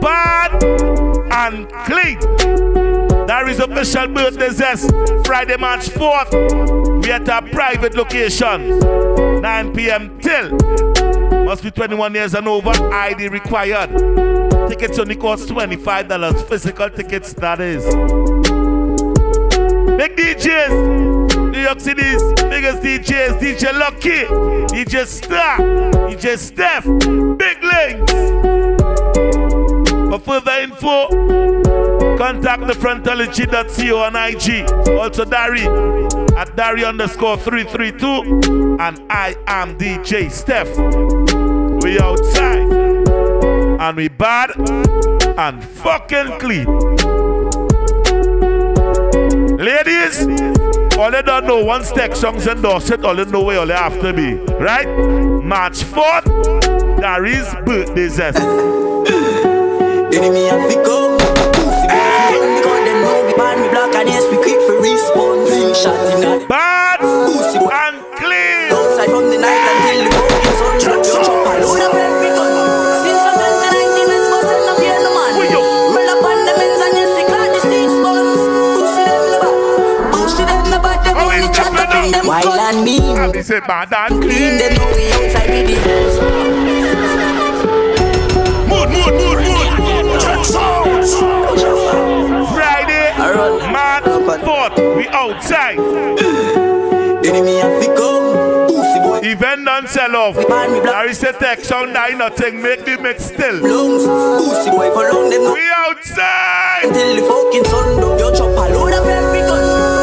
bad and clean. There is official birthday zest Friday, March 4th. We at a private location, 9 p.m. till. Must be 21 years and over, ID required. Tickets only cost $25. Physical tickets, that is. Big DJs, New York City's biggest DJs, DJ Lucky, DJ Star, DJ Steph, Big Links. For further info, contact the frontology.co on IG. Also Dari at Dari underscore 332. And I am DJ Steph. We outside. And we bad and fucking clean. Ladies, all they don't know, once Tech Sounds endorse it, all they know where all they have to be. Right? March 4th, there is birthday zest. Enemy have become Pussy Because them know we ban me black and yes we quick for response Shot in And say bad and Clean them know we outside with it Mood, mood, mood, mood. Friday, Alright. March 4th, we outside. Enemy have become Event done sell off. ban me black There is a tech sound die nothing, make the mix still. lungs. Pussy boy for long them know. We outside. Until the fucking sun down Yo chop a load of every gun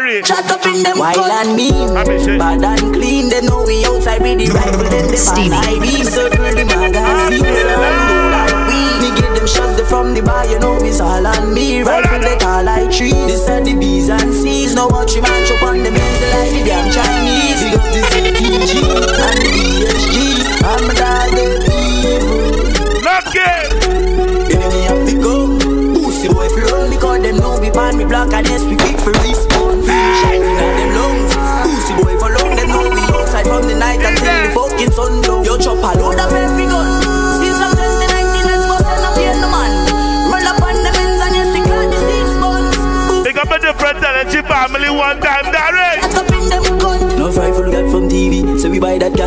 rolling on that? Shut up in them Wild and mean I mean, shit. Bad and clean. They know we outside with the rifle Then they Steamy. ban ID Circle the magazine Surround like we Me get them shots they from the bar. You know it's all on me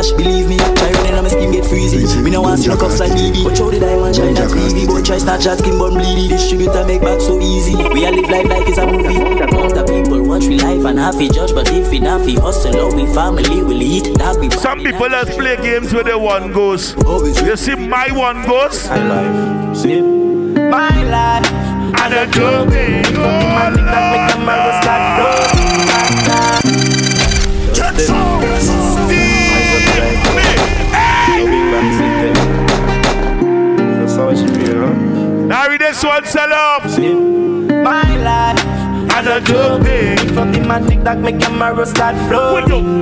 cash believe me Try running on my skin get freezy Me no want see no cuffs like BB But show the diamond shine that TV Boy try start shot skin bun bleedy Distributor make back so easy We a live life like it's a movie Most the people watch we life and half we judge But if we not we hustle or we family will eat That we Some people just play games with the one goes. You see my one goes My life, see my life. and a joking. My nigga that make be, huh? Now read this one sell off See my life. and a joking. From the matic that make roast like floating.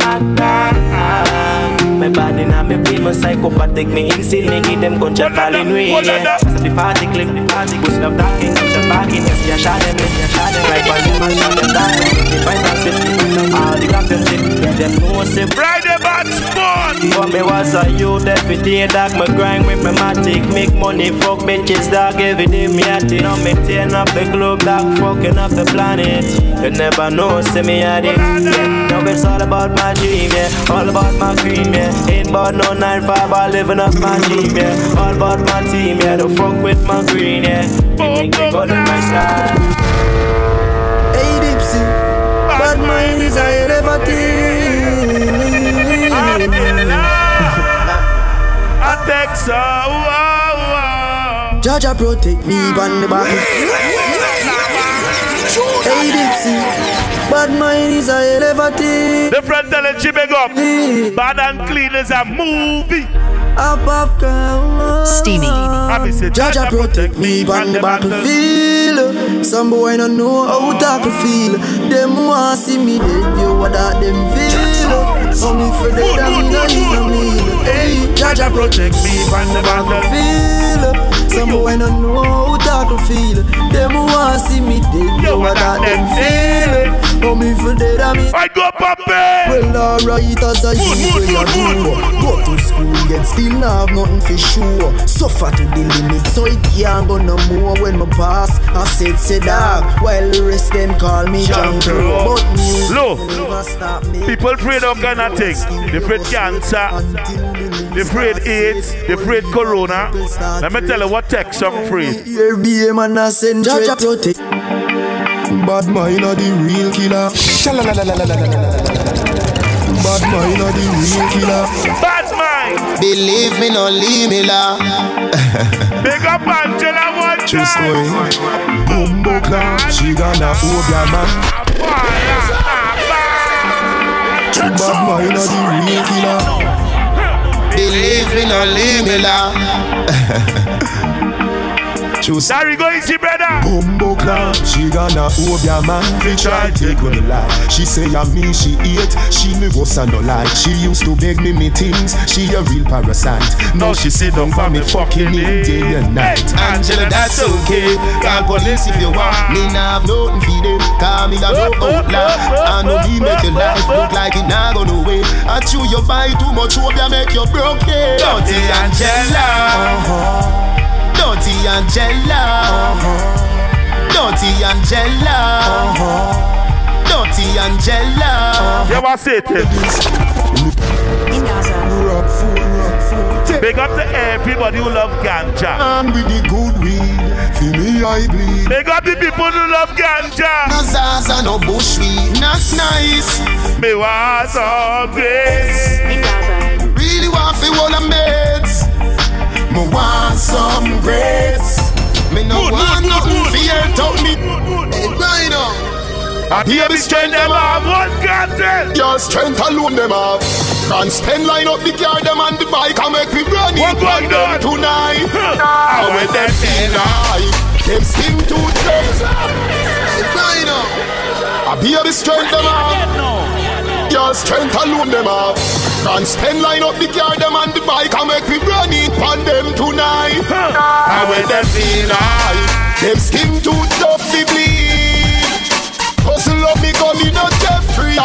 My body now me famous psychopathic Me insane me give them gunshot falling way hold on now. Pass the party clip the party pushing up talking Gunshot barking yes yeah shot them yes shot them Right on them and shot them down The fight and all the shit Yeah them know say Friday match sport. but me was a youth every day, dog. Me grind with me matic, make money, fuck bitches, dog. Every day me at it, I'm maintain up the globe, dog. Fucking up the planet. You never know, see me at it. Yeah. Now it's all about my dream, yeah. All about my cream, yeah. Ain't about no 9 5, I living up my dream, yeah. All about my team, yeah. Don't fuck with my green, yeah. Me make me go to my style. Is a. I take so. Wow, wow. Jaja protect me on the back. Hey Dipsy, bad mind is a elevating. Different energy big up. Bad and clean is a movie. Up up ground. Steamy. Happy Jaja protect me on the battlefield. Some boy don't know how tackle feel. Them want see me dead, you what that them feel. Only for the damn no need no meal. Hey, Jaja protect me from the battlefield. Some boy don't know how tackle feel. Them want see me dead, you what that them feel. Oh, me for dead, I mean. I go, Papi. Well, alright, as I usually do. Go to school, yet still not have nothing for sure. Suffer to the limit, so it can't go no more. When my pass, I said, say dog. While the rest them call me John Crow. But me, Look, never stop me. people afraid of thing. They afraid cancer. They afraid AIDS. They afraid corona. Let me tell you what tech some afraid. Here be a man send Jaja protect. Bad mind are the real killer. Bad mind are the real killer. Bad mind. Believe me, no leave me la. Big up Angela one True time. story. Bumbo clap, she gonna hold your man. Bad mind are the real killer. Believe me, no leave me la. There we go, easy brother. Bumbo clap, she gonna hold your man. They try take with the lie. She say I mean she eat. She me was a no lie. She used to beg me me things. She a real parasite. Now she sit down for me fucking in day and night. Angela, that's okay. Call police if you want. Me nah have nothing for them. Call me a oh, no outlaw. Oh, oh, I know me make your life look like it nah go no way. I chew your buy too much hope ya make you broke. Yeah. Dirty Angela. Uh-huh. Dirty Angela. Dirty Angela. Dirty Angela. You want say it? Rock food, rock food. Big up to everybody who love ganja. And with the good weed, feel me I bleed. Big up the people who love ganja. No Zaza, no bushweed, not nice. Me want some grace. Really want fi one of meds. Me want some grades. Me no Good, want good, nothing good, hurt out me. Hey, Rhino. And here we strength them have one cartel. Your strength alone them have. Can spend line up the car them on the bike and make me run What it going on them tonight. How with them feel like them skin too tough. Hey, Rhino. I be the strength them have. Your strength alone them have. Can spend line up the car them on the bike and make me run it on them tonight. How with them feel like them skin too tough to bleed. Hustle up me gun in a Jeffrey.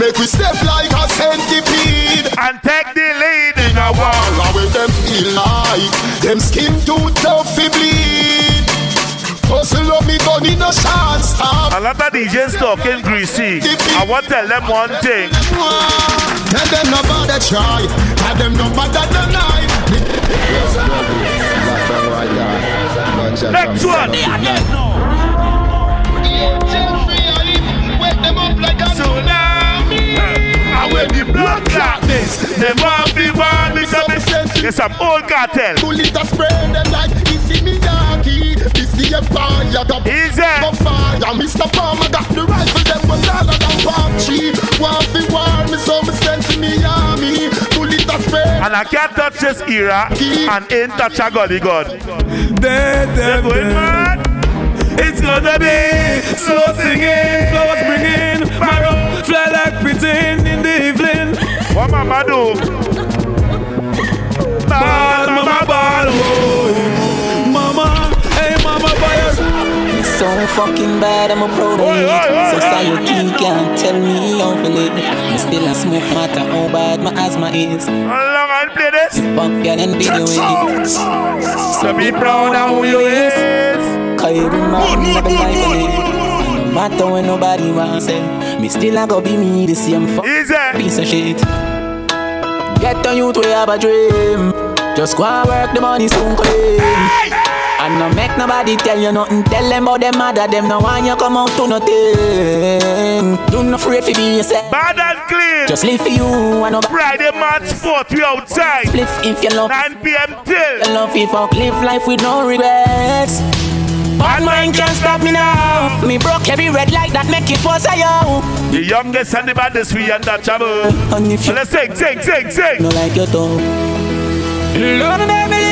Make we step like a centipede. And take the lead in a war. all with them feel like them skin too tough to bleed. Hustle up me gun in a lot of DJs talking greasy. I want to tell them one thing. Tell them no bother try. Tell them no bother deny. Next one. Tsunami. And when the blood clot this, them want one It's some old cartel. Bullet a spray them like Issy This the empire, the Easy. the fire. Mr. Palmer got the rifle, them was taller than palm tree. Want fi war me, so me send to me army. Bullet a spray. And I can't touch this era and ain't touch a gully gun. Dead, They're dead, going mad. It's gonna be slow singing, flowers bringing, marrow fly like pretend in the evening. What mama do? Bad mama, bad oh. So fucking bad, I'm a Oi, oi, oi, Society can't tell me how to live. Me still a smoke matter how bad my asthma is. Long I play this? Fuck girl and video it. To be proud of who you is. Cause have a life to no matter when nobody wants it, me still a go be me the same fuck piece of shit. Get on youth, we have a dream. Just go and work, the money soon come. And no make nobody tell you nothing. Tell them about them mother, them no want you come out to nothing. Do not afraid to be yourself. Bad and clean. Just live for you and nobody Friday, March 4th, we outside. split if you love. 9 p.m. till. You love if I live life with no regrets. Bad mind can't stop me now. Me broke every red light that make it was a yo. The youngest and the baddest, we untouchable. And if you let's sing, sing, sing, sing. no like your tongue. Love me,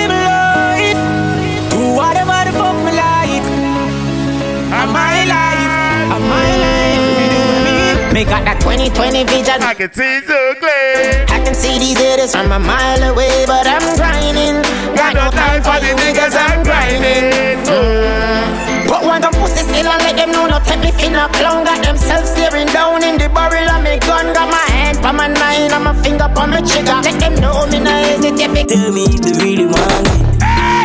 And my life, and my life. Me do me. Me got that 2020 vision. I can see so clear. I can see these haters from a mile away, but I'm grinding. Got no time for the niggas, I'm grinding. Mm. But one of pussy still and let them know no take me feel no clown got themselves staring down in the barrel of me gun. Got my hand on my nine and my finger on my trigger. Let them know me no hesitate. Tell me if they really want it.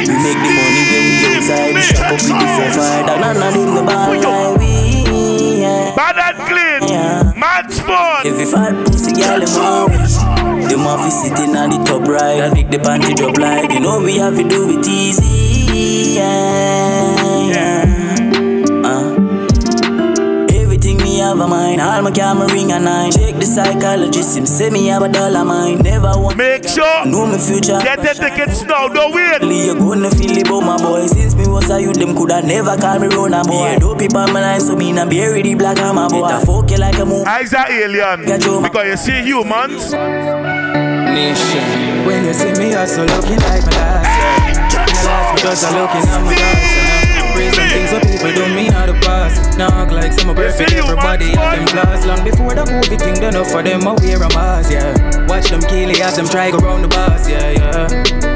We make the money when we outside. We shop up with the four fire. That none them no bad like we. Yeah. Bad and clean. Yeah. Mad sport. Every fat pussy girl them always Them want to sit in on the top right And make the panty drop like You know we have to do it easy Yeah, yeah have a mind All my camera ring a nine Check the psychologist Him say me have a dollar mind Never want Make sure. Know my future Get the tickets now. Don't wait. you gonna feel it about my boy Since me was a youth, them coulda never call me run a boy Dope people on my line, so me nah bury the black on my boy Get a fuck you like a move Eyes are alien. Get Because you see humans. Nation. When you see me, I so looking like my last year. In the life, because I'm looking at my past. And praise some things so people don't mean how to pass. Act like some perfect, everybody have them flaws. Long before the COVID thing done up for them, I wear a mask, yeah. Watch them kill it as them try go round the bus, yeah, yeah.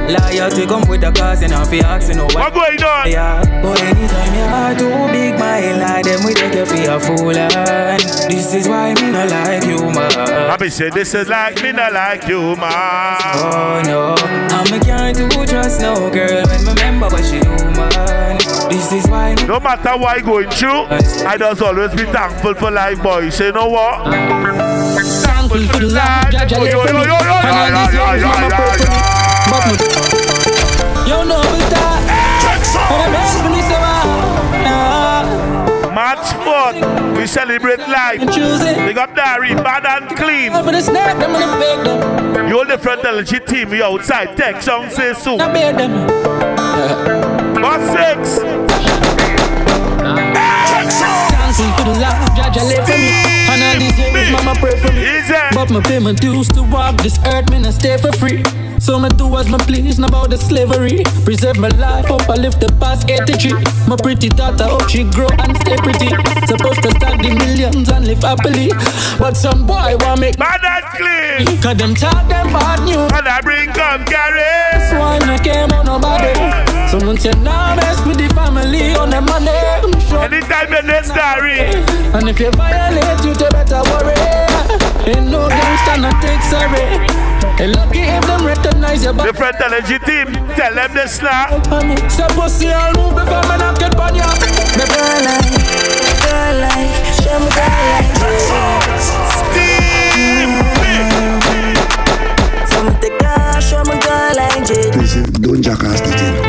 Loyalty come with the cause, and if you ask, you know What going on? Yeah, but anytime your heart too big, my lie, them we take you for a fool. And this is why me not like you, man. I be say this is like me, not like you, man. Oh no, I'm a can't do trust no girl when me remember what she do, man. This is why No matter what I going through, I just always be thankful for life, boy. Say, you know what? thankful for the love Jah Jah Yo, yo, left for yo, me. yo, yo, And all yo, these yo, young yo, mama yo, pray for me. yo. But me, you know me that. And I'm asking me so ah, Mad sport. We celebrate life. and choose it. Big up Dari, bad and clean. For the snap, them and the fake them. You the front LG team, we outside. Text song say so. Not bear them. Boss six. Thankful for the love Jah left for me. And all these young mama pray for me. But my pay my dues to walk this earth, me not stay for free. So me do as me please, not about the slavery. Preserve my life, up I live the past 83. My pretty daughter, hope she grow and stay pretty. Supposed to stack the millions and live happily. But some boy want make Bad and clean. Cause them talk them bad news. And I bring come carry. That's why I came on nobody. Someone said, now mess with the family on the money. I'm sure. Anytime in this Dari. And if you violate, you too better worry. Ain't no gangster, not take sorry. And lucky if them recognize your The back. front LG team, tell them this now. Say pussy, I'll move before me knock it on ya. Me Girl like, girl like, show me girl like So me take her, show me girl like Jade Listen, don't jackass the thing.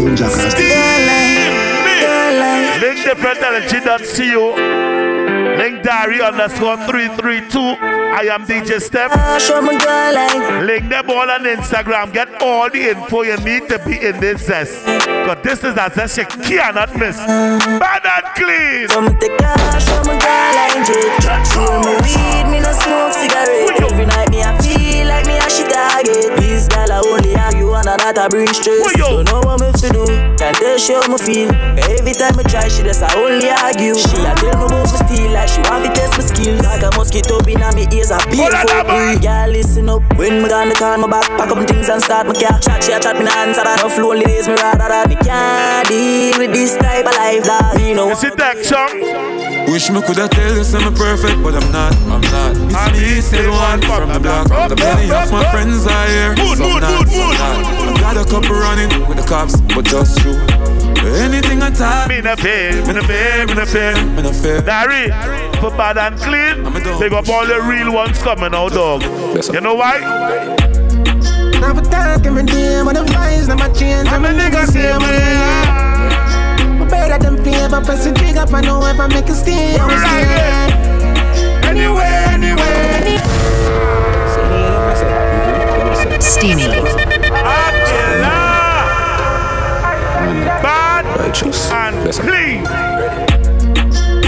Don't jackass the thing. Girl like, girl like Link the front LG.co. Link Dari underscore 332. I am DJ Steph. her, ah, show me girl like Link them all on Instagram. Get all the info you need to be in this zest. Because this is a zest you cannot miss. Bad and clean. So me take her, show me girl like Jade Roll me weed, me no smoke cigarette Every night me I feel like me a shit target. This girl I only argue and that I bring stress. So know what me to do, can't tell she how me feel. Every time I try she just I only argue. She a tell me about me steal like she want to test my skills. Like a mosquito in me ears a beat for breathe Girl listen up, when me gonna call my back. Pack up my things and start my car. Chat she a chat me no answer that. Enough lonely days me rather that Me can't deal with this type of life that You know You see that song? Wish me coulda tell you I'm perfect, but I'm not, I'm not. I'm It's me, still one from the block. From the many of my friends are here, Mood, some mood, not, mood, some mood. not. I got a couple running with the cops, but just you. Anything I talk, Me no fear, me no fear, me no fear. me no fear. Dari, for bad and clean, I'm a dog. big up all the real ones coming out, dog. You know why? Now for talk every day, but the vibes never change. I'm a nigga say, man. Better than paper, press the trigger, I know if I make a stay, I will stay. Anyway, anyway. Steamy. Attila. Bad Righteous. and clean.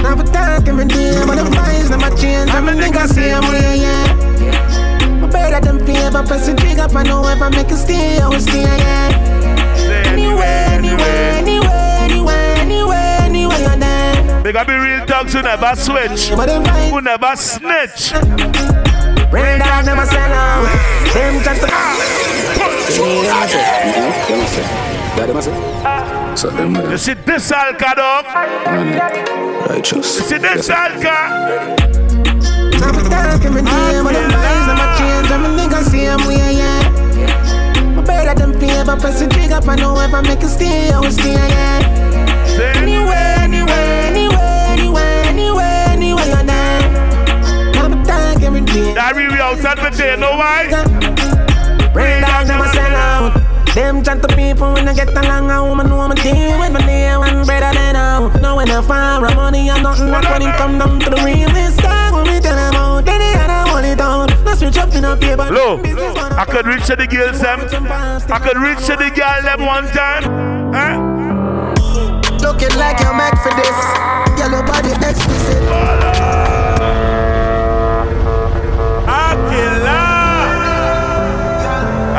Now for talk every day, but the vibes never change. I'm a nigga same way, yeah. Better than paper, press the trigger, I know if I make a stay, I will yeah. Anyway, anyway, anyway, anyway, They gotta be real thugs who never switch, But them vibes, who never snitch. real dog never sell out. Them just Yeah, them I say. So them You see this alka dog? righteous. You see this alka? Every time, every day, when the vibes and my change, I'm a nigga see him, we are, yeah. My better than play, but press the trigger, I know if I make a stay, I will stay, yeah. Anywhere, That we outside the day, know why? Bring down them a sell out. Them chat to people when I get along, a woman know I'm a deal with my day one better than now. Now when I fire money, I'm nothing like when it come down to the real estate. When we tell them out, then they gotta hold it down. Now switch up in a paper. Low, I could reach to the girls them. I could reach to the girl them one time. Huh? Looking like you're made for this. Girl, your body exquisite.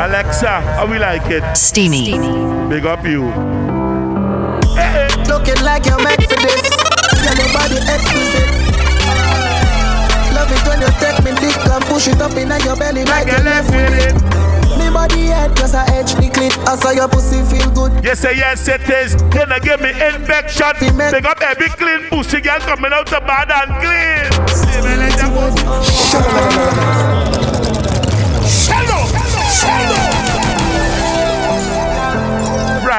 Alexa, how we like it? Steamy. Big up you. Looking like you're made for this. Girl, your body exquisite. Love it when you take me dick and push it up in your belly like, you left with it. Me body head just a edge the clit. I saw your pussy feel good. Yes, say yes, it is. Can I give me infection? Big up every clean pussy girl coming out the bad and clean.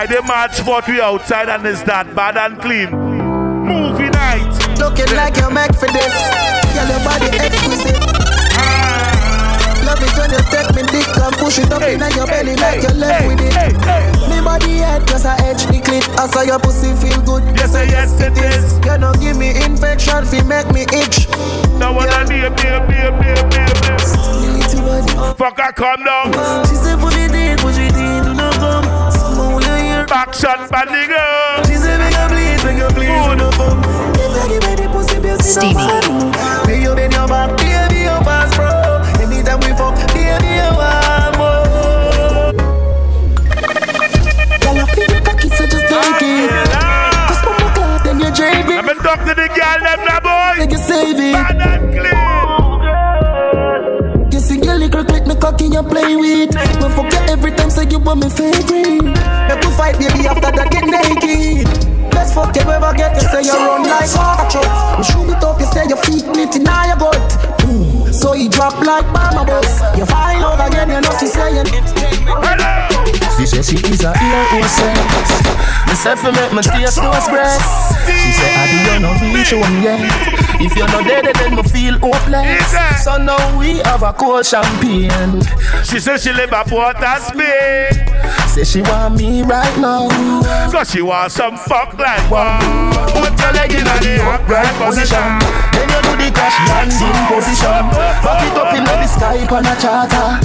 Friday, March 4th, we outside and it's that bad and clean. Movie night. Looking like you're made for this. Girl, your body exquisite. Love it when you take me dick and push it up in your belly like you left with it. Me body head just a edge the clit. I saw your pussy feel good. Yes, say yes, it is. You know give me infection, fi make me itch. No one on the beer, beer, beer, beer, beer. Fuck, I come down. She said will hear. Back shot, banding girl. She said make a please, make a please, do. If I give her the pussy, baby, Steamy. May you bend your back, baby, you pass, bro. Anytime we fuck, baby, you want more. Girl, I feel cocky, so just take ah, it. Cause from my clock, then you drape it. I've been talking to the girl, them now, boy. Make you save it. Bad and clean. You see, girl, you click me cocky, you play with. Me fuck you every time, say you want me favorite. Fight, baby, after that, get naked. Best fuck you ever get, you say you run like truck. You shoot it up, you say your feet knit in your. Mm. So you drop like mama bus. You find out again, you know she saying. She say she is a ear hostess. Me say fi make me taste those breasts. She say I do you no reach home yet. If you're not dead, then me feel hopeless. So now we have a cold champagne. She says she live up water Spain. Say she want me right now. Cause she want some fuck like one. Put your leg in the upright position. Then you do the crash landing position. Back it up in the sky on a charter.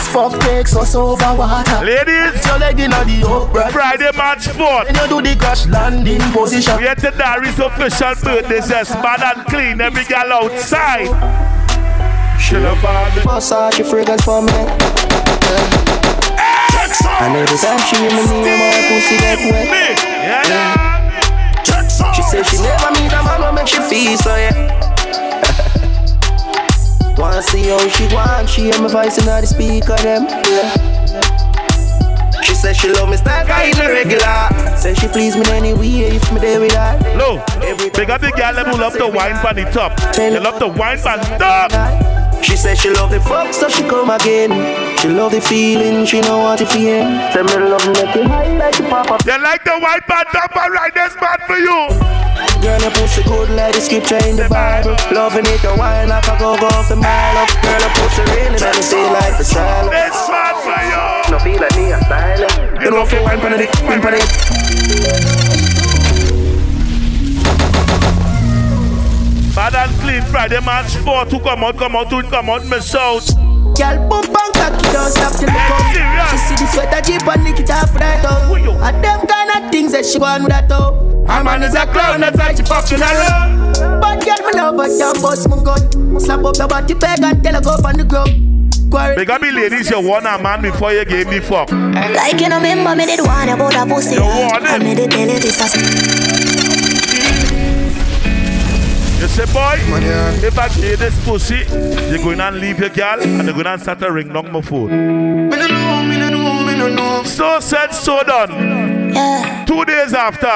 This fuck takes us over water. Ladies, your leg in the upright. Friday, March 4th. Then you do the crash landing position. We at the Dari's official birthday says bad and clean. Every girl outside. Chill up on the Massage fragrance for me. And every time she in me, me my pussy get wet. Yeah, yeah. She say she never meet a man who make she feel so yeah. Wanna see how she want, she hear my voice in the speaker them. Yeah. She say she love me style, cause it's regular. Say she please me anyway if me there with her. Low. Big up the girl who love to wine on the top. They love to wine on the top. She said she love the fuck, so she come again. She love the feeling, she know what it feel. Say me love make it high like the papa. They like the wine on top and right this bad for you. Girl, your pussy good like the scripture in the Bible. Loving it, the wine like a go go off the mile up. Girl, your pussy really make me feel like the child. This bad for you. No feel like me, a style. You know, feel wine the dick, wine the dick. Bad and clean Friday, March 4 to come out, come out, to come out, me shout. Girl, pump and cocky, don't stop till you come. She see the sweater jeep and lick it off right out. And them kind of things that she want with that out. A man is a clown, that's why she fucking around. But girl, me love her, can't bust my gun. Slap up your body peg and tell her go up on the ground. Quarry. Big up the ladies, you want a man before you gave me fuck. Like you know, remember me did want about a pussy. You want I it? made it tell you this You say, boy, if I give this pussy, you're going to leave your girl and you're going to start to ring down my phone. So said, so done. Yeah. Two days after,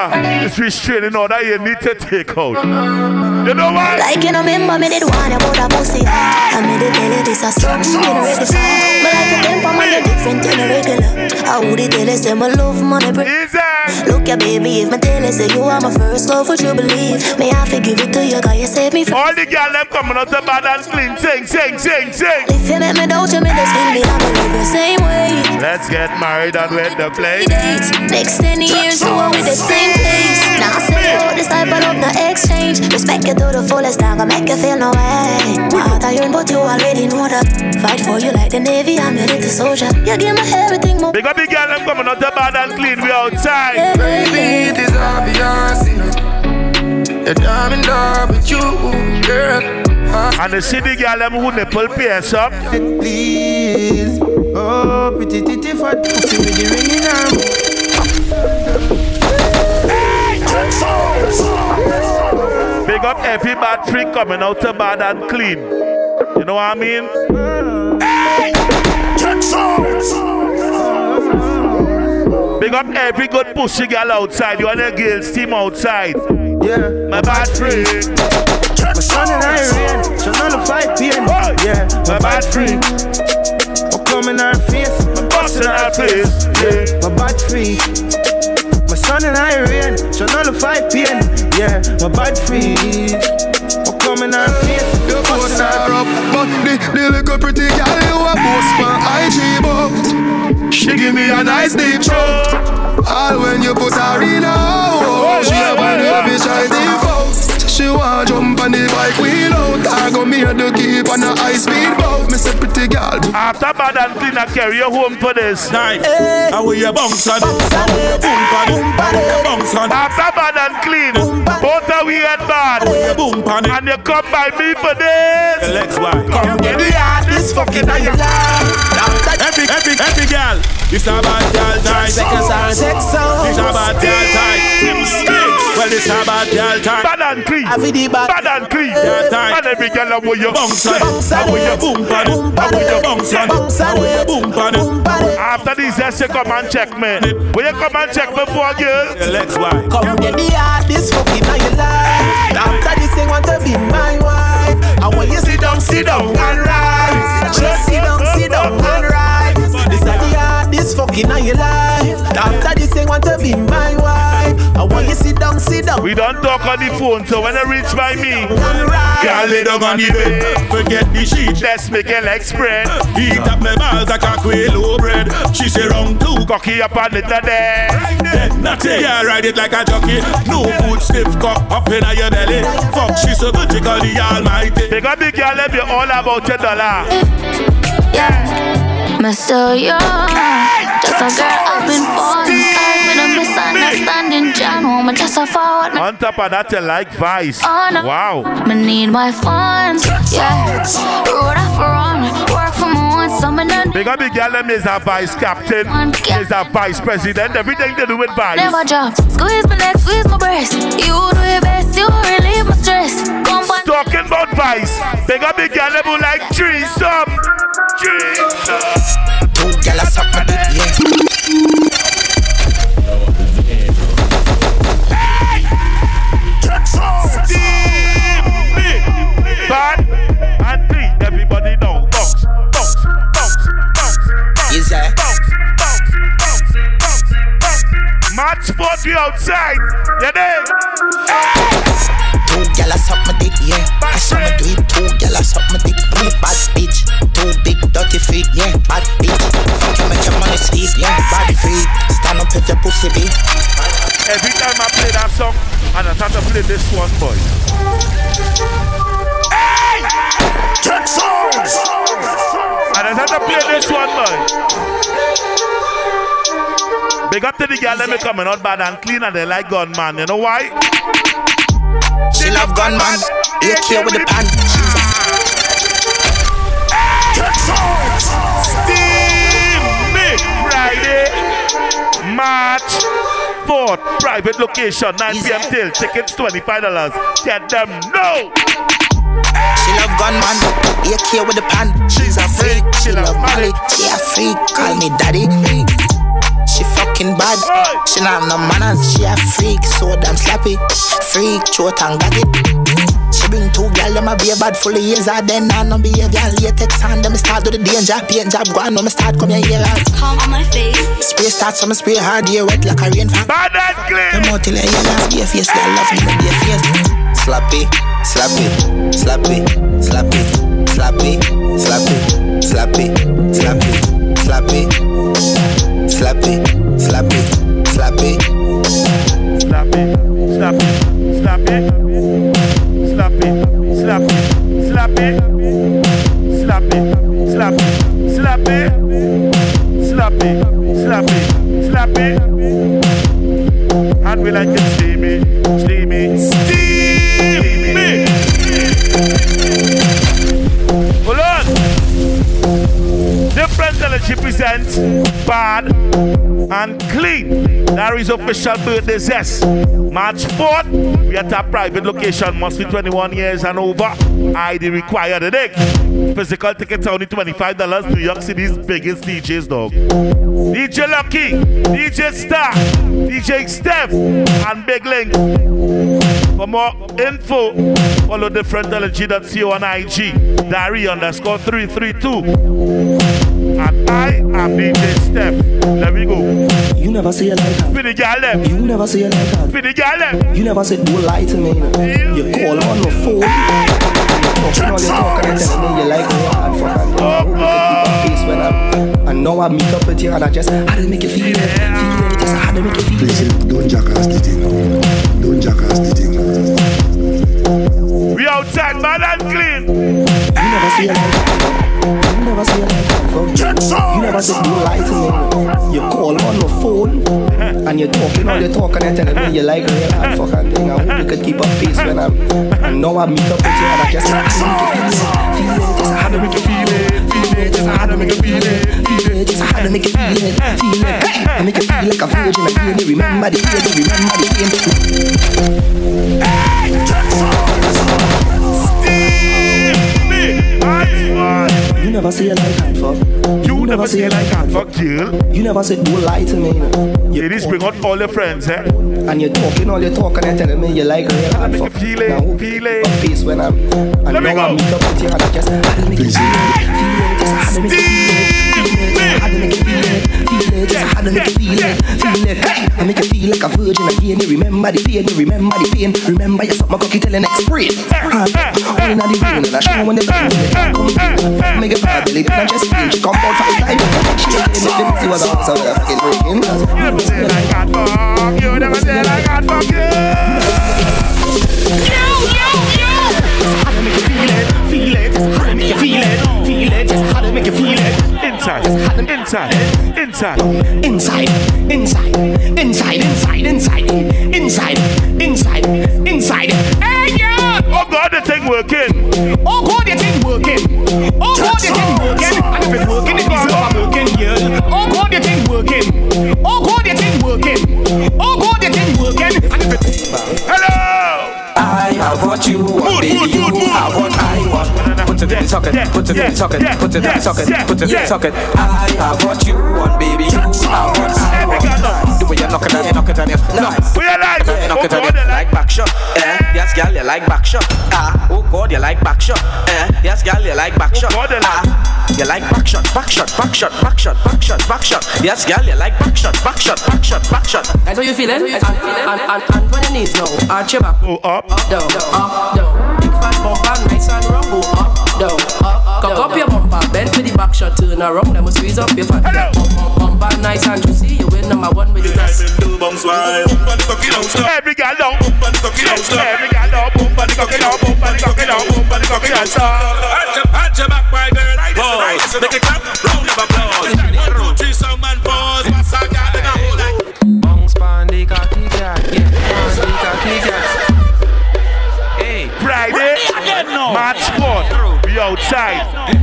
this restraining order you need to take out. You know what? Like you know, remember me did one about a pussy. I made it you this a something you know ready for. I would it say my love money break. Look ya baby, if my you say you are my first love, would you believe? May I forgive it to you, cause you saved me from. All the girls them coming out the bad and clean. Sing, sing, sing, sing. If you make me doubt you, me just feel me, I'm gonna live the same way. Let's get married and wed the play. Dates. Next 10 years, you are with the same place. Now say about this type of love, no exchange. Respect you to the fullest, I'm gonna make you feel no way. My heart I yearn, but you already know that. Fight for you like the Navy, I'm your little soldier. You give me everything. Big up the girl, I'm coming out the bad and clean. We outside. Yeah, Baby, it is obvious, you know. That I'm in love with you, girl. And the city girl them who nipple pierce up. Please, oh, pretty titty fat pussy with the ringing arm. Big up every bad freak coming out the bad and clean. You know what I mean? Big up every good pussy girl outside. You want a girls team outside. Yeah, My bad freak. my son and I rain, so none of fight pain. Yeah, My bad freak. I'm coming our face, I'm Busting our face. Yeah. my bad free. My son and I rain, so none of fight pain. Yeah, my bad free. I'm coming our face, You post her up, but the, the little pretty girl you a post my IG but She give me a nice deep throat All when you put her in a hole She have a nervous shiny foot She want jump on the bike wheel out I go me to keep on a high speed boat Me say pretty girl After bad and clean, I carry you home for this. Night. How will you bounce on it? Boom pan it. How will bounce on it? After bad and clean, both are we at bad. Boom pan it. And you come by me for this. Lex wide. Come get the hardest fucking on your This a bad girl time. seconds are sex This a bad girl time. Well, this a bad girl time. Bad and clean. I feel the bad. Bad and clean. Girl time. And every girl I want you. Bounce on it. How will you boom pan it? How will you bounce on it? How will you boom pan it? After this, yes, you come and check me. Will you come and check me for a girl? Lex wide. Come get the hardest fucking on your life. After this, they want to be my wife. I want you sit down, sit down and ride. Just sit down, sit down and ride. This is the hardest fucking on your life. After this, they want to be my wife. I want you sit down, sit down. We don't talk on the phone, so when I reach by me, and ride. Girl, lay down on the bed. Forget the sheet. let's make a leg spread. Eat up my balls like a quail bread. She say round two. Cocky up on it there. Then nothing. Yeah, ride it like a jockey. No food stiff cock up in your belly. Fuck, she so good, she call the almighty. They got the girl, let me all about your dollar. Yeah. Me so young. Just a girl up in fun. Sorry for the misunderstanding. John, woman, just a forward. On top of that, you like Vice. Oh, no. Wow. Me need my funds, yeah. Road off run, work for my one summer. Big up the girl, them is a vice captain, is a vice president, everything to do with vice. Never drop. Squeeze my neck, squeeze my breast. You do your best, you relieve my stress. Come on. Talking about vice. Big up big girl, them who like threesome. Threesome. Suck my dick, yeah. Outside. You dig? Two a suck my dick, yeah. I me do it. Two suck my dick. Bad bitch. Two big to play this one, boy. Hey! Check songs! And to play this one, boy. Big up to the girl, let me coming out bad and clean, and they like gunman. You know why? She love gunman. AK with the pan. 4th, private location, 9 p.m. till. Tickets $25. Get them no. She love gunman. AK with the pan. She's a freak. She love Molly. She a freak. Call me daddy. looking bad. She not no manners, she a freak, so damn slappy. Freak, throat and got it. She bring two gal, them a be bad full of years. I then I no behavior, latex on them start do the danger. Paint job, go on, no me start come here, here. Come on my face. Spray start, so me spray hard, here wet like a rain fall. Bad and clean. Them out till I hear last be a face, girl love me, me be a face. Slappy, slappy, slappy, slappy, slappy, slappy, slappy, slappy, slappy, slappy, slappy, slappy. Slap it, slap it, slap it, slap it, slap it, slap it, slap it, slap it, slap it. And we like it. Steamy, steamy, steamy. Hold on. Different energy presents bad and clean. That is official birthday zest. March 4th, we at a private location, must be 21 years and over. ID required today. Physical tickets only $25. New York City's biggest DJs, dog. DJ Lucky, DJ Star, DJ Steph, and Big Link. For more info, follow the differentLG.co on IG. Dari underscore 332. And I am DJ Steph. Let me go. You never say you like her. For the girl them. You never say you like her. For the girl them. You never said don't lie to me. You call on the phone. You know you're talking and telling me you like me hard for her. Oh, oh. Keep when I'm, I know I meet up with you and I just had to make you feel it. Feel it. Just had to make you feel Please, it. don't jackass the thing. Don't jackass the thing. We outside, man and clean. You never say you like You never say you like. You never said don't to me. You call on the phone and you're talking all you talk and you're telling me you like real hard fucking thing. I hope you could keep up pace when I'm. I know I meet up with you and I just you feel it. Feel it. Just had to make you feel it. Feel it. Just had to make you feel it. Feel it. Just had to make you feel it. Feel it. I make you feel like a virgin again. You remember the pain. You remember the pain. You never say you like hard fuck. You you never say you like hard fuck, Jill. You never said don't lie to me. You Ladies, bring out all your friends, eh? and you're talking all you talk and you're telling me you like real make fuck. feel it, Now, feel it. up pace when I'm. I Let me know I go. meet up with you and I just had to make you feel it. Feel it. Just had to make you feel it feel it. Just yeah. had a little feel it, feel it. I make you feel like a virgin again. You remember the pain, you remember the pain. Remember you suck my cocky till the next breath. Only in the rain and I show when the blues they come come. Make it feel belly pain and just pain. She come down five times. She ain't it make them see what the house are fucking breaking. You never say like God fuck you. Never say like God fuck you. You, you, you. It's hard to make you feel it, feel it. It's hard to make you feel it. Inside, inside, inside. Inside, inside, inside, inside, inside, inside, inside, inside. Hey, yeah! Oh God, the thing working. Oh, God, the thing working. Oh, God, the thing working. And if it's working, it means it's working, yeah. Oh, God, the thing working. Oh, God, the thing working. Oh, God, the thing working. And if it's... Hello. I have what you want, baby. You have what I want. Put it in the socket, put it in the socket, put it in the socket, put it in the socket. I have what you want, baby. You have what I want. The way you knock it down, you knock it down, you knock. We like, knock oh it down, God, you they like back shot. Eh? Yes, girl, you like back shot. Ah, oh God, you like back shot. Eh? Yes, girl, you like back shot. God, they like- Ah, you like back shot, back shot, back shot, back shot, back shot, back shot. Yes, girl, you like back shot, back shot, back shot, back shot. That's how you feeling? And, and, and, and when your knees now, arch your back. Go up. Up, down, up, down. Big fat bumper, nice and round. Go up, Cock up your bumper, bend for the back shot, turn around, then we squeeze up your fat. Bumper nice and juicy, you win number one with the best. Every girl down. Every girl down. Boom, body cocky down. Boom, body cocky down. Boom, body cocky down. Arch your back, my girl. Pause. Make it clap. Round of applause. One, two, three, some man pause. What's a girl in a hole like? Bounce pan the cocky girl, yeah, pan the cocky girl. Hey, Friday, March 4th. We outside.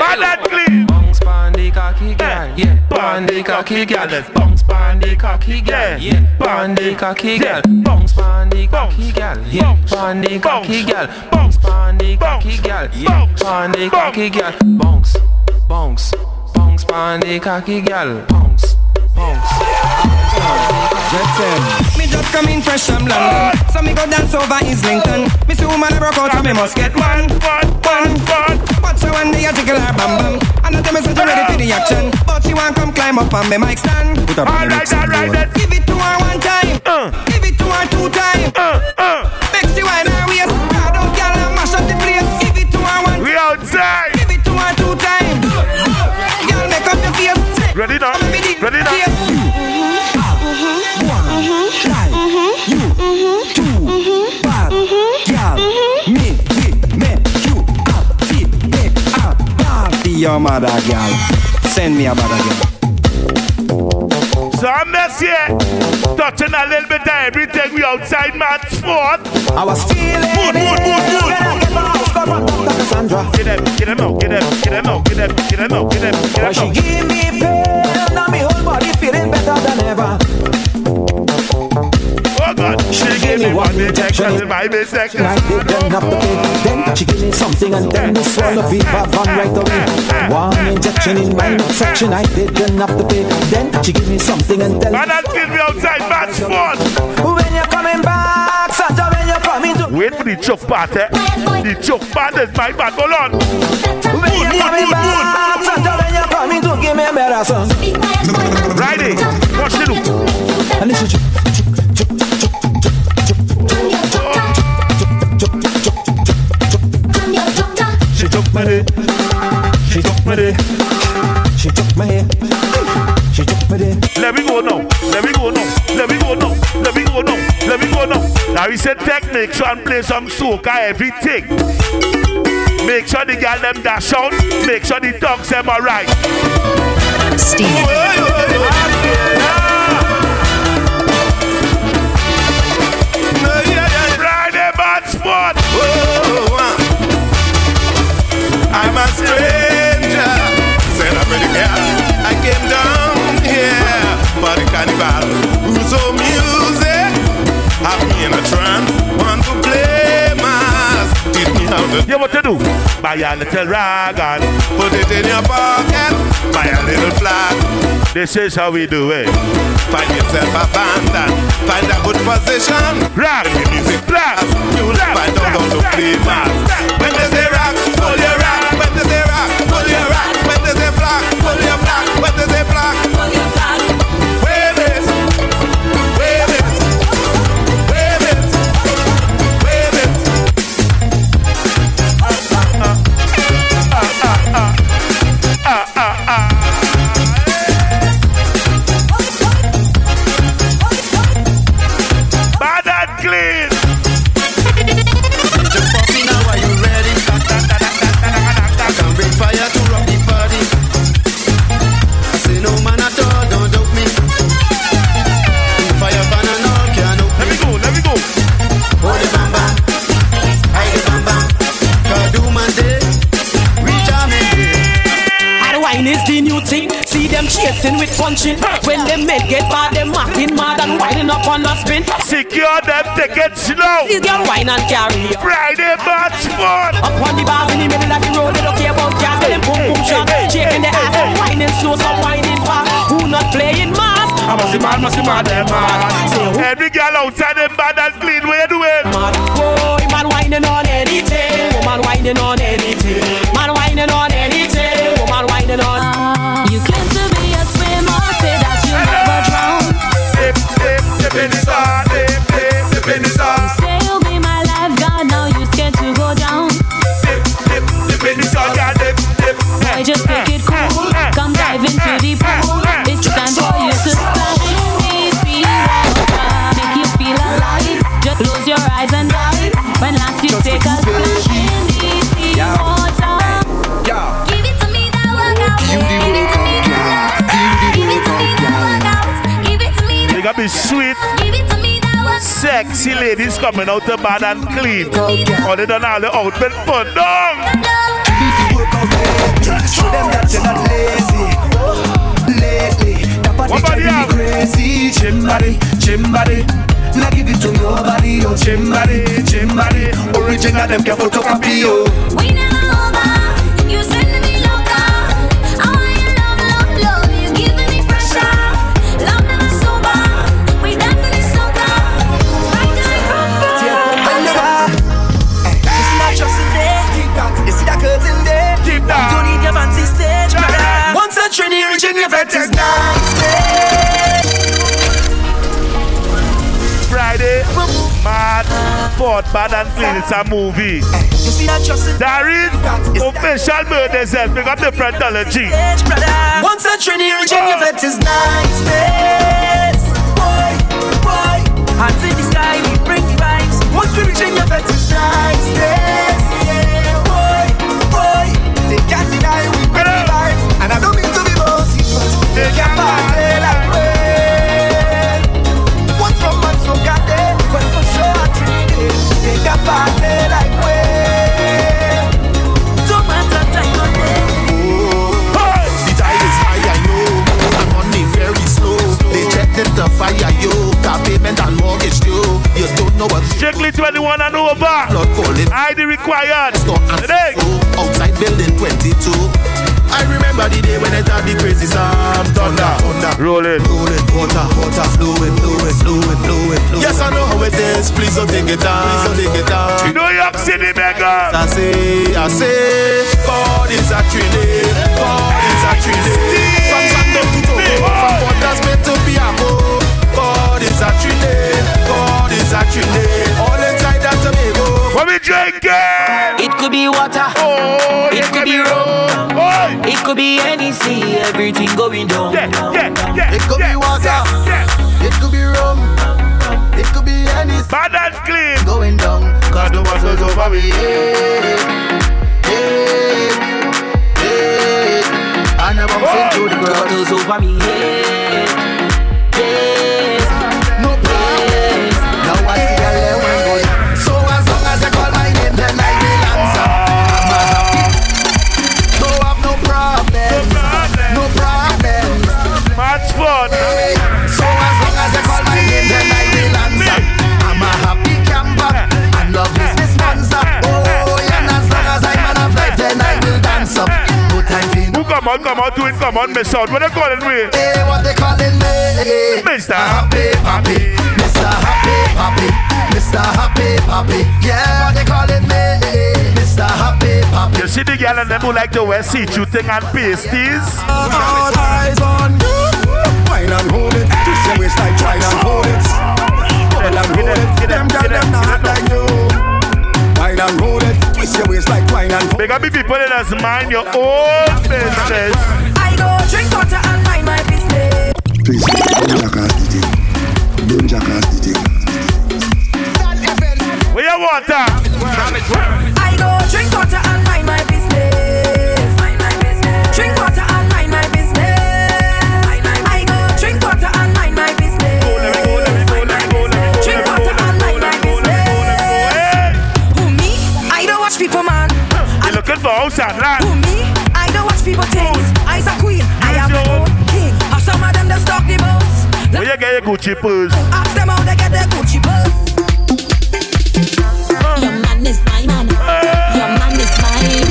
Bad and clean. bounce pan the cocky girl, yeah, pan the cocky girl. Bounce pan the cocky girl, yeah, pan the cocky girl. Bounce pan the cocky girl, yeah, pan the cocky girl. Bounce. Pan the cocky girl, yeah, pan the cocky girl. Bounce, bounce, bounce pan the cocky girl. Bounce, bounce. Fresh from London. So me go dance over Islington. Me see woman I broke out, so me must get one. One, one, one. Watch her one day I jiggle her bam bam. I know them is ready for the action, but she want come climb up on me mic stand. Put up all right, all right, Give it to her one time. Uh. Give it to her two times. Uh, Your mother girl, send me a mother girl. So I'm here, touching a little bit of everything we outside man's sport. I was feeling good, good, good, good. Get them, get them out, get them, get them out, get them, get them out, get them, get them out. She give me pain, she, she me one injection in my midsection. I did then up the pain. Then she give me something and then me swallow fever van right away. One injection in my midsection. I did then up the pain. Then she give me something and me. Man, that give me outside bad sport. When you're coming back, Santa, when you're coming to. Wait for the choke part, eh? The choke part is my bad. Hold on. When you're coming back, Santa, when you're coming to give me a medicine. Friday, what she do? And this is. My day. She took my day. She took my head. She took my day. Let me go now. Let me go now. Let me go now. Let me go now. Let me go now. Now we said tech, make sure and play some soca everything. Make sure the girl them dash out. Make sure the dogs them alright. Steamy. Friday bad spot. I'm a stranger. Said I'm ready, girl. I came down here for the carnival. Who's so music? Have me in a trance. Want to play mass. Teach me how to. Yeah, what to do? Buy a little rag and put it in your pocket. Buy a little flag. This is how we do it. Find yourself a band and find a good position. Rock, the music rock, you'll find out how to play mass. When they say rock, pull your rock. They chasing with punching. When them men get bad, them acting mad and winding up on the spin. Secure them tickets slow. See them wine and carry. Friday bad sport. Up on the bars in the middle of the road, they don't care about gas. Them boom boom shot, shaking the ass, some whining slow, some whining fast. Who not playing mass? I must be mad, must be mad, them mad. Every girl outside them bad and clean. What you doing? mad? Boy, man whining on anything. Woman whining on anything. Man whining on anything. Me, They got me sweet. Give it to me, that workout. Sexy ladies coming out of bad and clean. Or they done all the outfit put down. Show them that you're not lazy. Lately, that body What about driving me you? crazy. Gym body, gym. Now give it to nobody, yo. Oh, gym body, gym body. Original, them can photocopy, yo. We never fought bad and clean. It's a movie. Darren, official birthday self. Pick up the frontology. Once a trinity reaching your vet is niceness. Boy, boy, hands in the sky, we bring the vibes. Once we reach in your vet is niceness. Yeah, boy, boy, they can't deny we bring the vibes. And I don't mean to be bossy, but they can't Don't know. Strictly 21 and over. Blood calling. ID required. Today. Outside building 22. I remember the day when I had the crazy sound. Thunder, thunder. Rolling. Rolling. Water, water. Flowing, flowing, flowing, flowing. Yes, I know how it is. Please don't take it down. Please don't take it down. New York City, mega. I say, I say, God is a trinity. God is a trinity. From Santo to Togo, from Port to Piarco. God is a trinity. All inside that Tobago. What we drinking? It could be water. Oh, it could be rum. Oh. It could be any sea. Everything going down. Yeah, yeah, yeah. It could be water. It could be rum. It could be any Bad and clean. going down. Cause the water's over me. Yeah, yeah, yeah. And I'm bouncing to the ground. Water's over me head. Yeah. Come on, come on, do it, come on, miss out. What they calling me? Hey, what they calling me? Mr. Happy Papi, Mr. Happy Papi, Mr. Happy Papi. Yeah, what they calling me? Mr. Happy Papi. You see the girl and them who like to wear see-through thing and pasties? All eyes on you. Wine and hold it. Twist your waist like try and hold it. Bubble and hold it. Them girl them not like you. Wine and hold it. Twist your waist like wine and Big up the people in us mind your own business. I go drink water and mind my business. Please, don't jackass the thing. Don't jackass the thing. Where you water? I go drink water and Gucci purse? Ask them how they get their Gucci purse. Your man is my man. Eh. Your man is mine.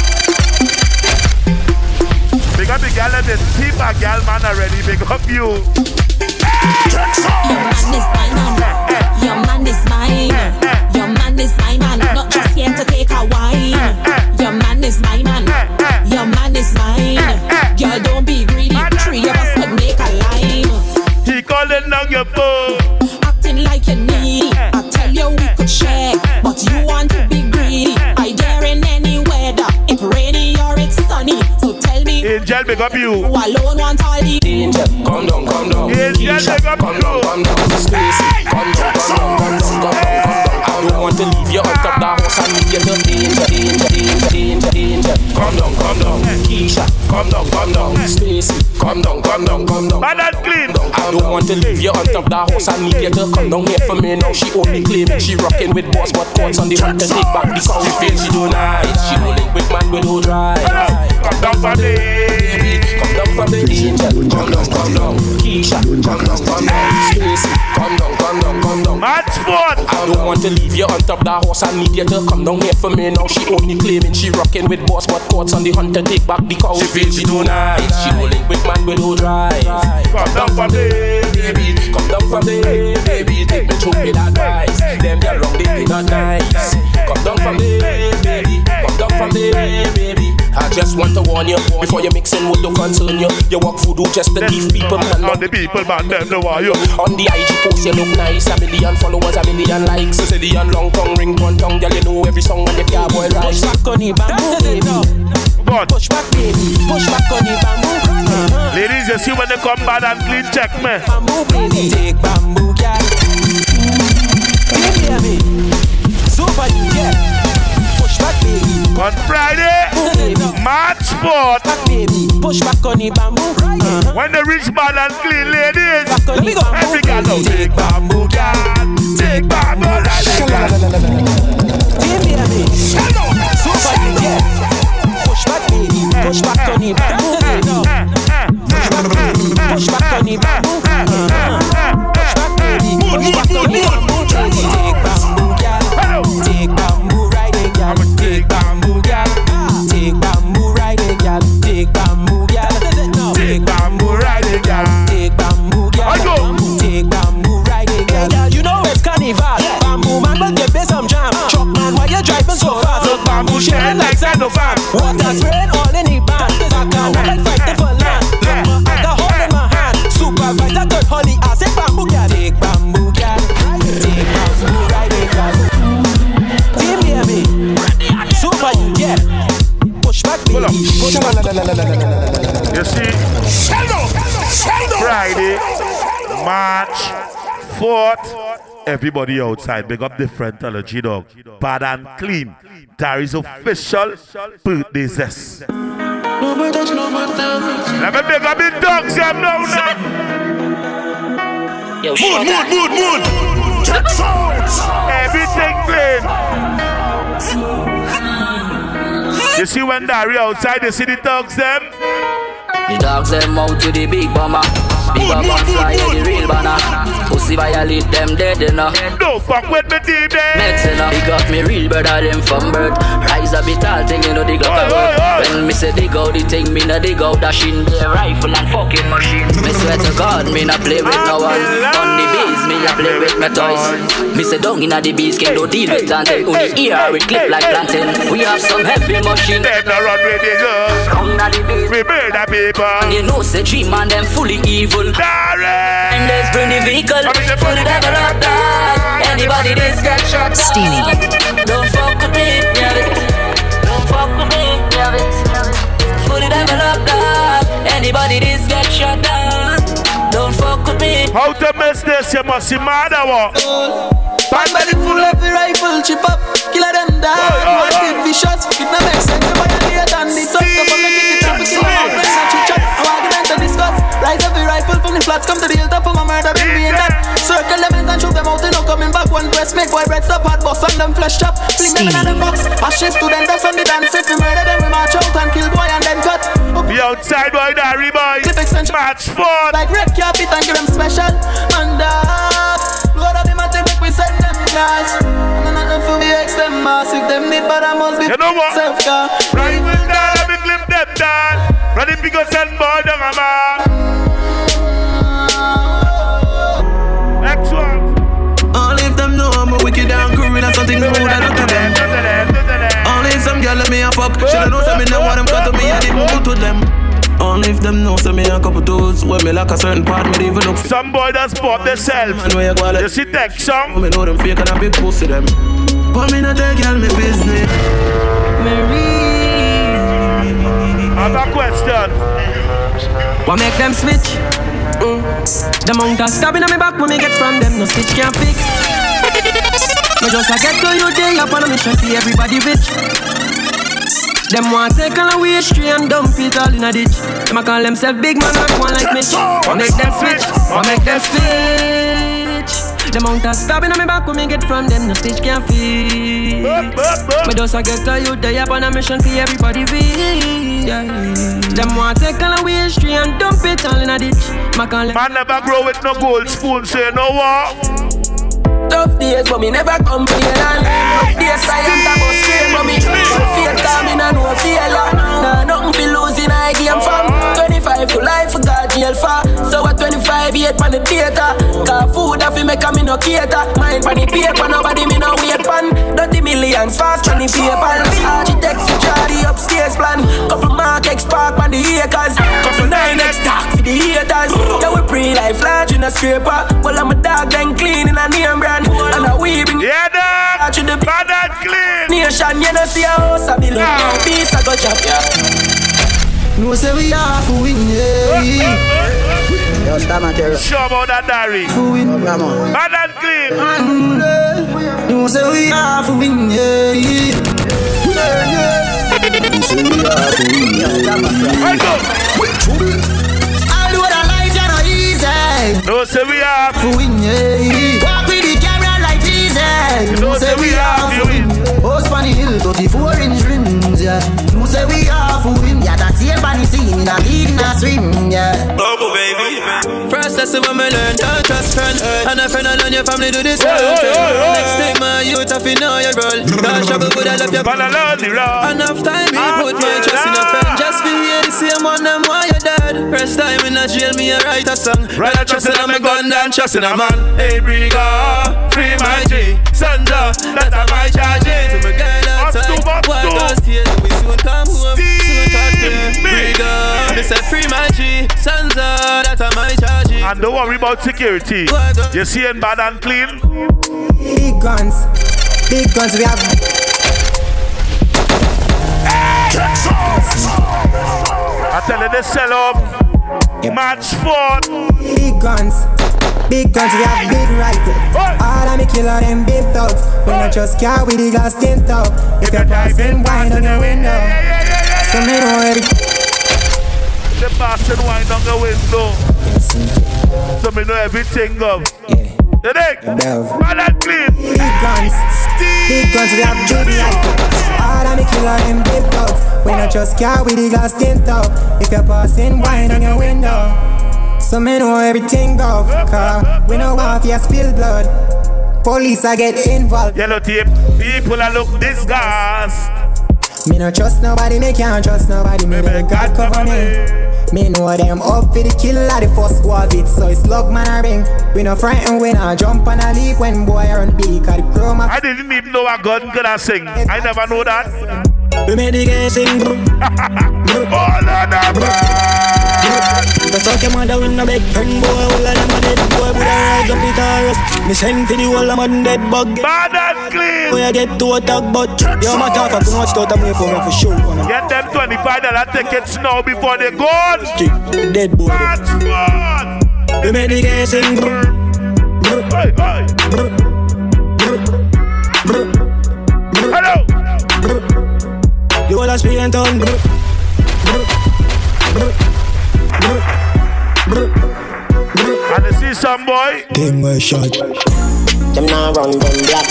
Big up the girl and the team a girl man already. Big up you. Your man is you. Who alone want all the Angel, come down, come down. Angel, big up Come down, come down. Stacy, come down, come down, come down, come down, come down. I don't want to leave you on top the house and leave you to danger, danger, danger, danger, danger. Come down, come down. Keisha, come down, come down. Stacy, come down, come down, come down. Bad and clean. I don't want to leave you on top the house and leave you to come down here for me now. She only claiming she rocking with boss, but courts on the run to take back the car. She feel she do nice. She don't link with man with no drive. Come down for the Come down from the angel. Come down, come down. Keisha, come down, come down. Stacy, come down, come down, come down. Match sport. I don't want to leave you on top that horse. I need you to come down here for me now. She only claiming she rocking with boss, but courts on the hunt to take back the cow. She feel she do nice. She don't link with man with no drive. Come down for the baby. Come down from the baby. Take me through with advice. Them get wrong, they be not nice. Come down from the baby. Come down from the baby. I Just want to warn you before you mixing would don't concern you. You walk voodoo just to thief people, man. All the people, man, them know why you. On the IG post, you look nice. A million followers, a million likes. A zillion long tongue, ring one tongue. Girl, you know every song when you can't boy rise. Push back on the bamboo, baby. Push back, baby. Push back on the bamboo. Ladies, you see when they come bad and clean, check me. Bamboo, baby. Take bamboo, girl. You hear me? Super, yeah. On Friday, March 4th, push back on the bamboo. When the rich man and clean, ladies, every girl now take bamboo, girl. Take bamboo. Push back, baby. Push back on the bamboo. Push back on the bamboo. Push back, baby. Push back on the bamboo. Sharing like sand of fan. Water spraying all in the band. Back and like fighting for land. Look, I got hold in my hand. Supervisor good honey, I say bamboo, girl. Take bamboo, girl. Take bamboo, ride it, girl. Team hear me. Super, yeah. Push back, baby. Push back. You see, Friday, March 4th, everybody outside, big up different allergy dog. Bad and clean. There is official birthday zest. Let me big up the dogs, them now, now. Yo, mood, mood, mood, mood. Tech Sounds. Everything clean. You see when Dari outside, you see the dogs, them? The dogs them out to the big bomber. Big bomber fly the real banner. Pussy violate them dead enough. Don't fuck with me, team there. Meds enough. They got me real brother them from birth. Rise a bit tall thing, you know they got a work. When me say dig out the thing, me nah dig out that shin. The rifle and fucking machine. Me swear to God, me nah play with no one. On the bees, me nah play with my toys. Me say down inna the bees, can no deal with plantain. Only ear we clip like plantain. We have some heavy machine. Them nah run with the girls. Down inna the bees. We murder people. And you know say dream man them fully evil. Dari. And let's bring the vehicle. Fully developed dog. Anybody this get shot down. Steamy. Don't fuck with me, yeah it. Don't fuck with me, yeah it. Fully developed dog. Anybody this get shot down. Don't fuck with me. How to miss this? You must see mad or what? Pan belly full of the rifle, chip up, killer them down. One kid vicious, it no make sense. You violate and the stuff, the fun the flats, come to the hilltop for my murder, me in that. Circle them in and shoot them out, no coming back. One breast make boy bread stop hot boss on them flesh chop. Fling them in the box, ashes to them, that's on the dance. If we murder them, we march out and kill boy and then cut. Be outside boy, Dari boy. Clip extension. Match 4. Like red carpet and give them special. And uh, of them, I take we send them. And nothing for me, ex them massive. Them need, but I must be You know what? self car. Right with that, let me clip them down. Running because send down a man. Next one. All if them know I'm a wicked and cruel and something rude I do to them. Only if some girl let me a fuck. Shoulda know some me know what them cut to me I didn't go to them. Only if them know some me a couple toes when me like a certain part me even look. Some boy that spot themselves. Man where you go You like see tech song? me know them fake and a big pussy them. But me not tell girl me business. I have a question. What make them switch? The amount of stabbing on me back when me get from them, no stitch can fix. Me just a get to you day up on a mission, see everybody rich. Them want to take all away tree and dump it all in a ditch. Them a call themselves big man, like one like Mitch. What make them switch? What make them switch? The amount of stabbing on me back when me get from them, no stitch can fix. Me just a get to you day up on a mission, see everybody rich. Yeah. Them want take all away tree and dump it all in a ditch. Them Man never grow with no gold spoon, say no what? Tough days, but me never complain and Rough days, silent about strain, but me So fear coming and no failure Nah, nothing for losing I game from 25 to life, God jail for So at 25 on the data. Cause food have make a me no cater. Mind on the paper, nobody me no wait pan. Dirty millions fast on the paper. Architect for the upstairs plan. Couple mark X park on the acres. Couple nine X stock for the haters. Yeah, we pre-life large in a scraper. Well, I'm a dog then clean in a name brand. And a weaving. Yeah, dog. To the bad and clean. Nation, you know, see a house, I be look. No. Peace, I go chop, yeah. No say we are for win, yeah. Yo, stop my. Show about that diary. For oh, come on. Bad and clean. No say we are for win, yeah. No say we are for win, yeah. I go. All the other life, you know easy. No say we are for win, yeah. Walk with the camera like Jesus. No say we are for win. House on the hill, 34 inch rims, yeah. No say we are for win, yeah. That's the bunny scene in a lead in a swim, yeah. Bubble baby. First lesson when me learn, don't trust friend. And a friend alone, your family do this. Hey, hey, hey, hey. Next thing my youth, I feel know your role. Don't struggle, but I love ah, your But I love the road. Enough time, me put my trust in a friend. Just feel hear the same one, them why you dead. First time in a jail, me a write a song. Right, I trust in a me gun, and trust in a man. Hey, Briga, free my G. Sandra, that a my charge. To my girl Briga, said free my G. Sandra, that a my charge. And don't worry about security. You see in bad and clean? Big guns, big guns we have. I tell you, they sell up. Match four. Big guns, big guns we have big rifle. All of me killer them big thugs. We not just car with the glass tint up. If you're passing wine on your window, so me know every. The passing wine on the window. So me know everything of. The neck. Bad and clean. Big guns, big guns we have rifle. All of me killer them big thugs. We not just car with the glass tint up. If you're passing wine on your window. So me know everything of car We know if you spill blood Police I get involved Yellow tape People are look disgust Me no trust nobody, me can't trust nobody. Me let God cover me. Me. Know them up for the kill of the first squad it. So it's log man a ring. We no frightened when I jump and I leap When boy run big. Cause the chroma I didn't even know a gun could I sing. I never know that. We made the game sing. Oh Lord have But suck your mother with no big friend boy All of them a dead. Boy Would I rise up the Taurus Me send for the whole of them dead bug. Bad and clean. Boy I get to attack but Yo my talk for too much thought I'm here for me for sure Get them $25 tickets now before they go Dead boy. Match four We made the game sing Hey, hey. Hello. You all a speak and tongue And you see some boy. Thing was shot. Them now run them black.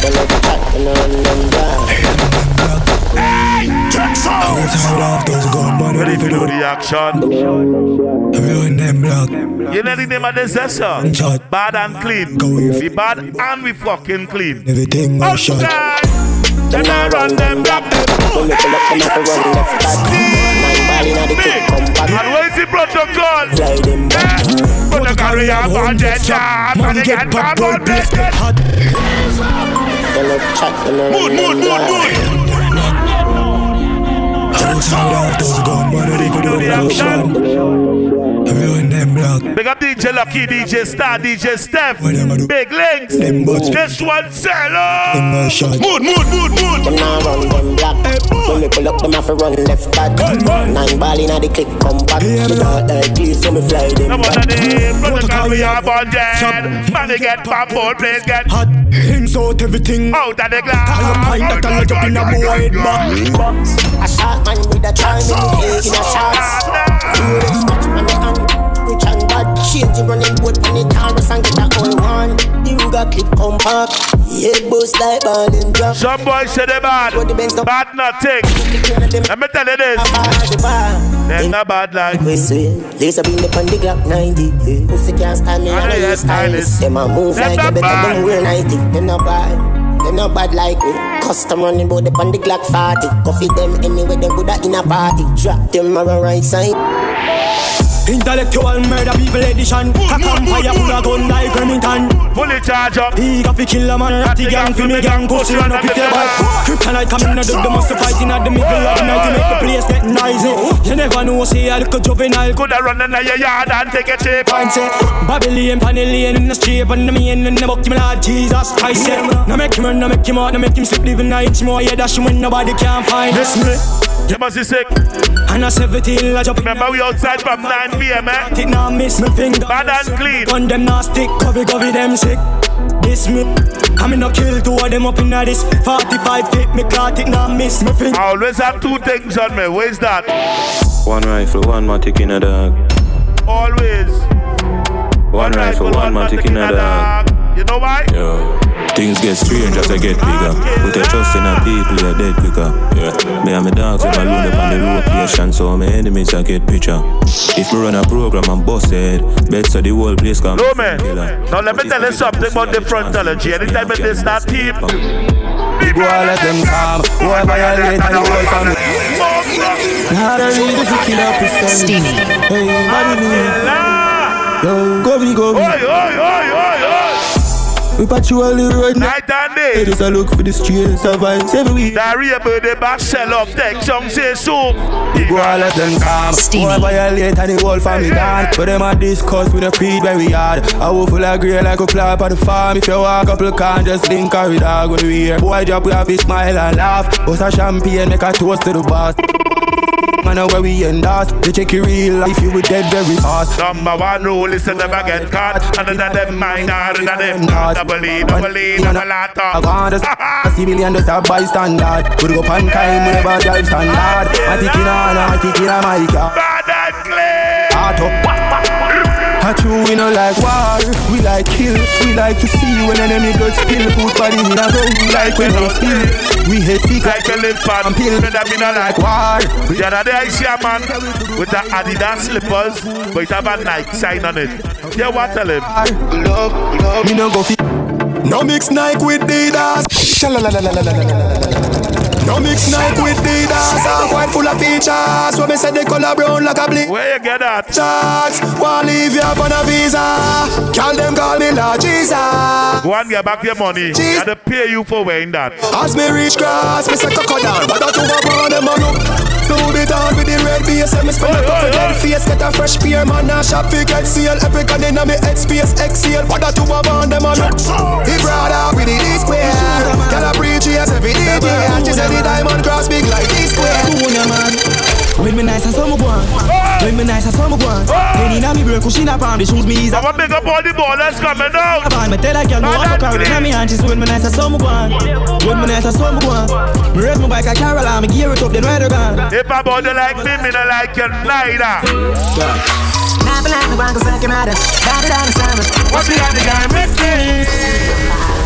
Them never chat, them run them black. I was hard off those gun but Ready to do the action Ruin them block You know the name of this song? Shot. Bad and clean. We bad and we fucking clean. Everything was shot. Them now run them black. When me inna the kick, come. And where's the protocol? Fly them eh? back. Protocol we have on jet job And get bad ball blessed hot Them left chat, them run them black. I was hard off those gun but I didn't do the action Ruin them block Big up DJ Lucky, DJ Star, DJ Steph. What them a do? Big links. Them butts. This one sell Thing was shot. Mood, mood, mood, mood. Them now run them black. When me pull up, them have to run left back. Nine ball inna the click, come back. The dark like this, so me fly them Come on, back. the protocol we have on jet Man, they get bad ball, please get Hot. Hints out everything. Out of the Call a pint that I'll jump in a boy head box A shot man with a charm in the egg in a shots. Feel change the running boat on the Taurus and get a one. The Ruger clip compact. Head bust like ball and drop. Some boys say they bad Put the Benz. Bad nothing Let me tell you this They're not bad like We swing, laser beam up on the Glock 90 eh. Pussy can't stand me, I'm yeah, a stylist. Them a move like they better than wear 90 Them not bad Them no bad like me. Custom running bout the on the Glock 40. Coffee them anyway, them good in a party. Drop them on right side. Intellectual murder people edition Cock and fire full of gun like Remington Fully charge up He got fi kill a man Ratty gang fi me gang Pussy run up if they bad Kryptonite come in a dug They must fight in at the middle of the night To make the place get noisy You never know say a little juvenile Coulda run in your yard and take a chip And say Babylon pan in the street And the main in the buck him Lord Jesus Christ yeah. Now make him run, now make him out Now make him sleep living a inch more Yeah dash him when nobody can find This me You must be sick And a 17 I jump Remember we outside from 9 p.m. eh? It now miss me finger Bad and clean On them now stick Covey covey them sick This me I mean no kill two of them up in this 45 fit me caught it now miss me finger I always have two things on me Where's that? One rifle, one matic in a dog. Always One rifle, one matic in a dog. You know why? Yo. Things get strange as I get bigger. Put your trust in a people, you're dead quicker. Yeah. Me and my dogs when I load up on the location, so my enemies I get picture. If me run a program and bust it, bet so the whole place come. No man. Now let me tell you something about the frontology. Anytime they start team, Go all let them come Boy violate and the whole family Now the reason to kill up is Steamy. Hey, Babylon Yo, go we go we Oi, oi, oi, oi, oi. We patrol the road Night and day. Hey, just a look for the streets of vibes every week Diarrhea birthday back sell up Take some say so We go all let them come. Boy violate and the whole family gone. But them a discuss with the creed where we hard I will full of grey like a clap on the farm. If you walk up, look can just link her with dog when we hear. Boy drop, we have to smile and laugh. Bust a champagne, make a toast to the boss Man, know where we end us They check your real life, you would dead very fast. Number one rule is to never get caught. Another them minor, another them not. Double E, double E, double I A want us a civilian just a bystander. We go on time, we never drive standard. I think in on, I think in a my car Bad and clean Heart up. I true, we no like war, we like kill We like to see when enemy blood spill. Put body in a gun, like when they spill We hate sick Like a lip fan, pill better be not like war. The other day I see a man with the Adidas slippers But it have a Nike sign on it. Yeah, what tell him? Love, love. Me no go fi No mix Nike with Adidas. No mix Nike with Adidas Half white full of features. When me say the color brown like a blink. Where you get that? Charts Want leave you up on a visa. Call them call me Lord Jesus. Go and get back your money. And they pay you for wearing that. As me reach cross, me say coco down But I do a on them up Do the down with the red base And me spend a couple dead face Get a fresh pair man Now shop fi get seal Epic and inna me head space Exhale What I do a on them man up He brought out with the D square Girl I preach yes every day She said the diamond cross big like D square When me nice and some go on When ah. me nice and some go on When inna me brain cushion up on the shoes me is I'm a big up all the ballers coming out Avant me tell a girl no I fuck her inna me hand She say when me nice and some go on When me nice and some go on Me raise my bike a Carol and me gear it up then where they gone If a body like me, me not like you neither. What's the other guy missing?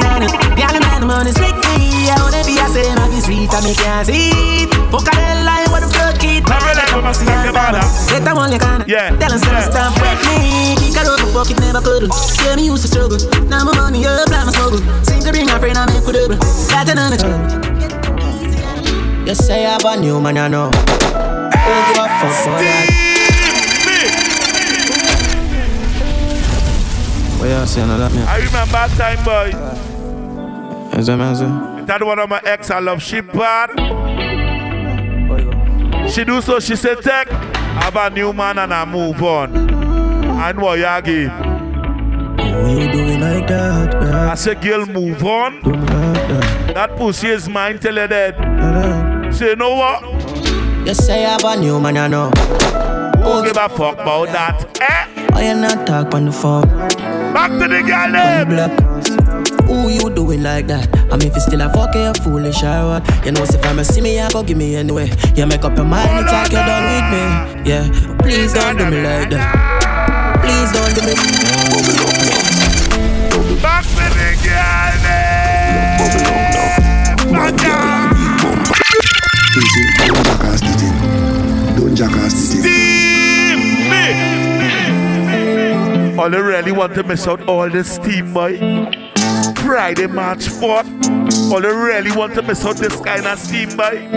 man. Gal I'm man, I'm on the strictly. I wanna be a say my sweet and me can't see it. Fuck a hell line, what the fuck it. Man, like I'm a see a baba. Get that one you can. Yeah. Tell him some stuff with me. Kick a rope, fuck it never could. Yeah, me used to struggle. Now my money up, like my struggle. Sing to bring a friend, I make with double. Got another trouble. You say I have a new man, I know. Don't give a fuck for that. What you saying about me? I remember that time, boy. Is that man? That one of my ex, I love she bad. She do so, she said, take, I have a new man and I move on. And what you? Who you doing like that? Yeah. I said, girl, move on. That pussy is mine till you're dead. Say, you know what? You say I have a new man, I know. Who give a fuck about that? Eh? Why you not talk on the phone? Back to the girl them. Who you doing like that? I mean, if you still a fuck, you foolish or what? You know, if I'm a see me, I go give me anyway. You make up your mind, it's like you're done with me. Yeah, please don't do me like that. Please don't do me. Back don't jackass the thing. All you really want to miss out all this steam, boy. Friday, March 4th. All you really want to miss out this kind of steam, boy.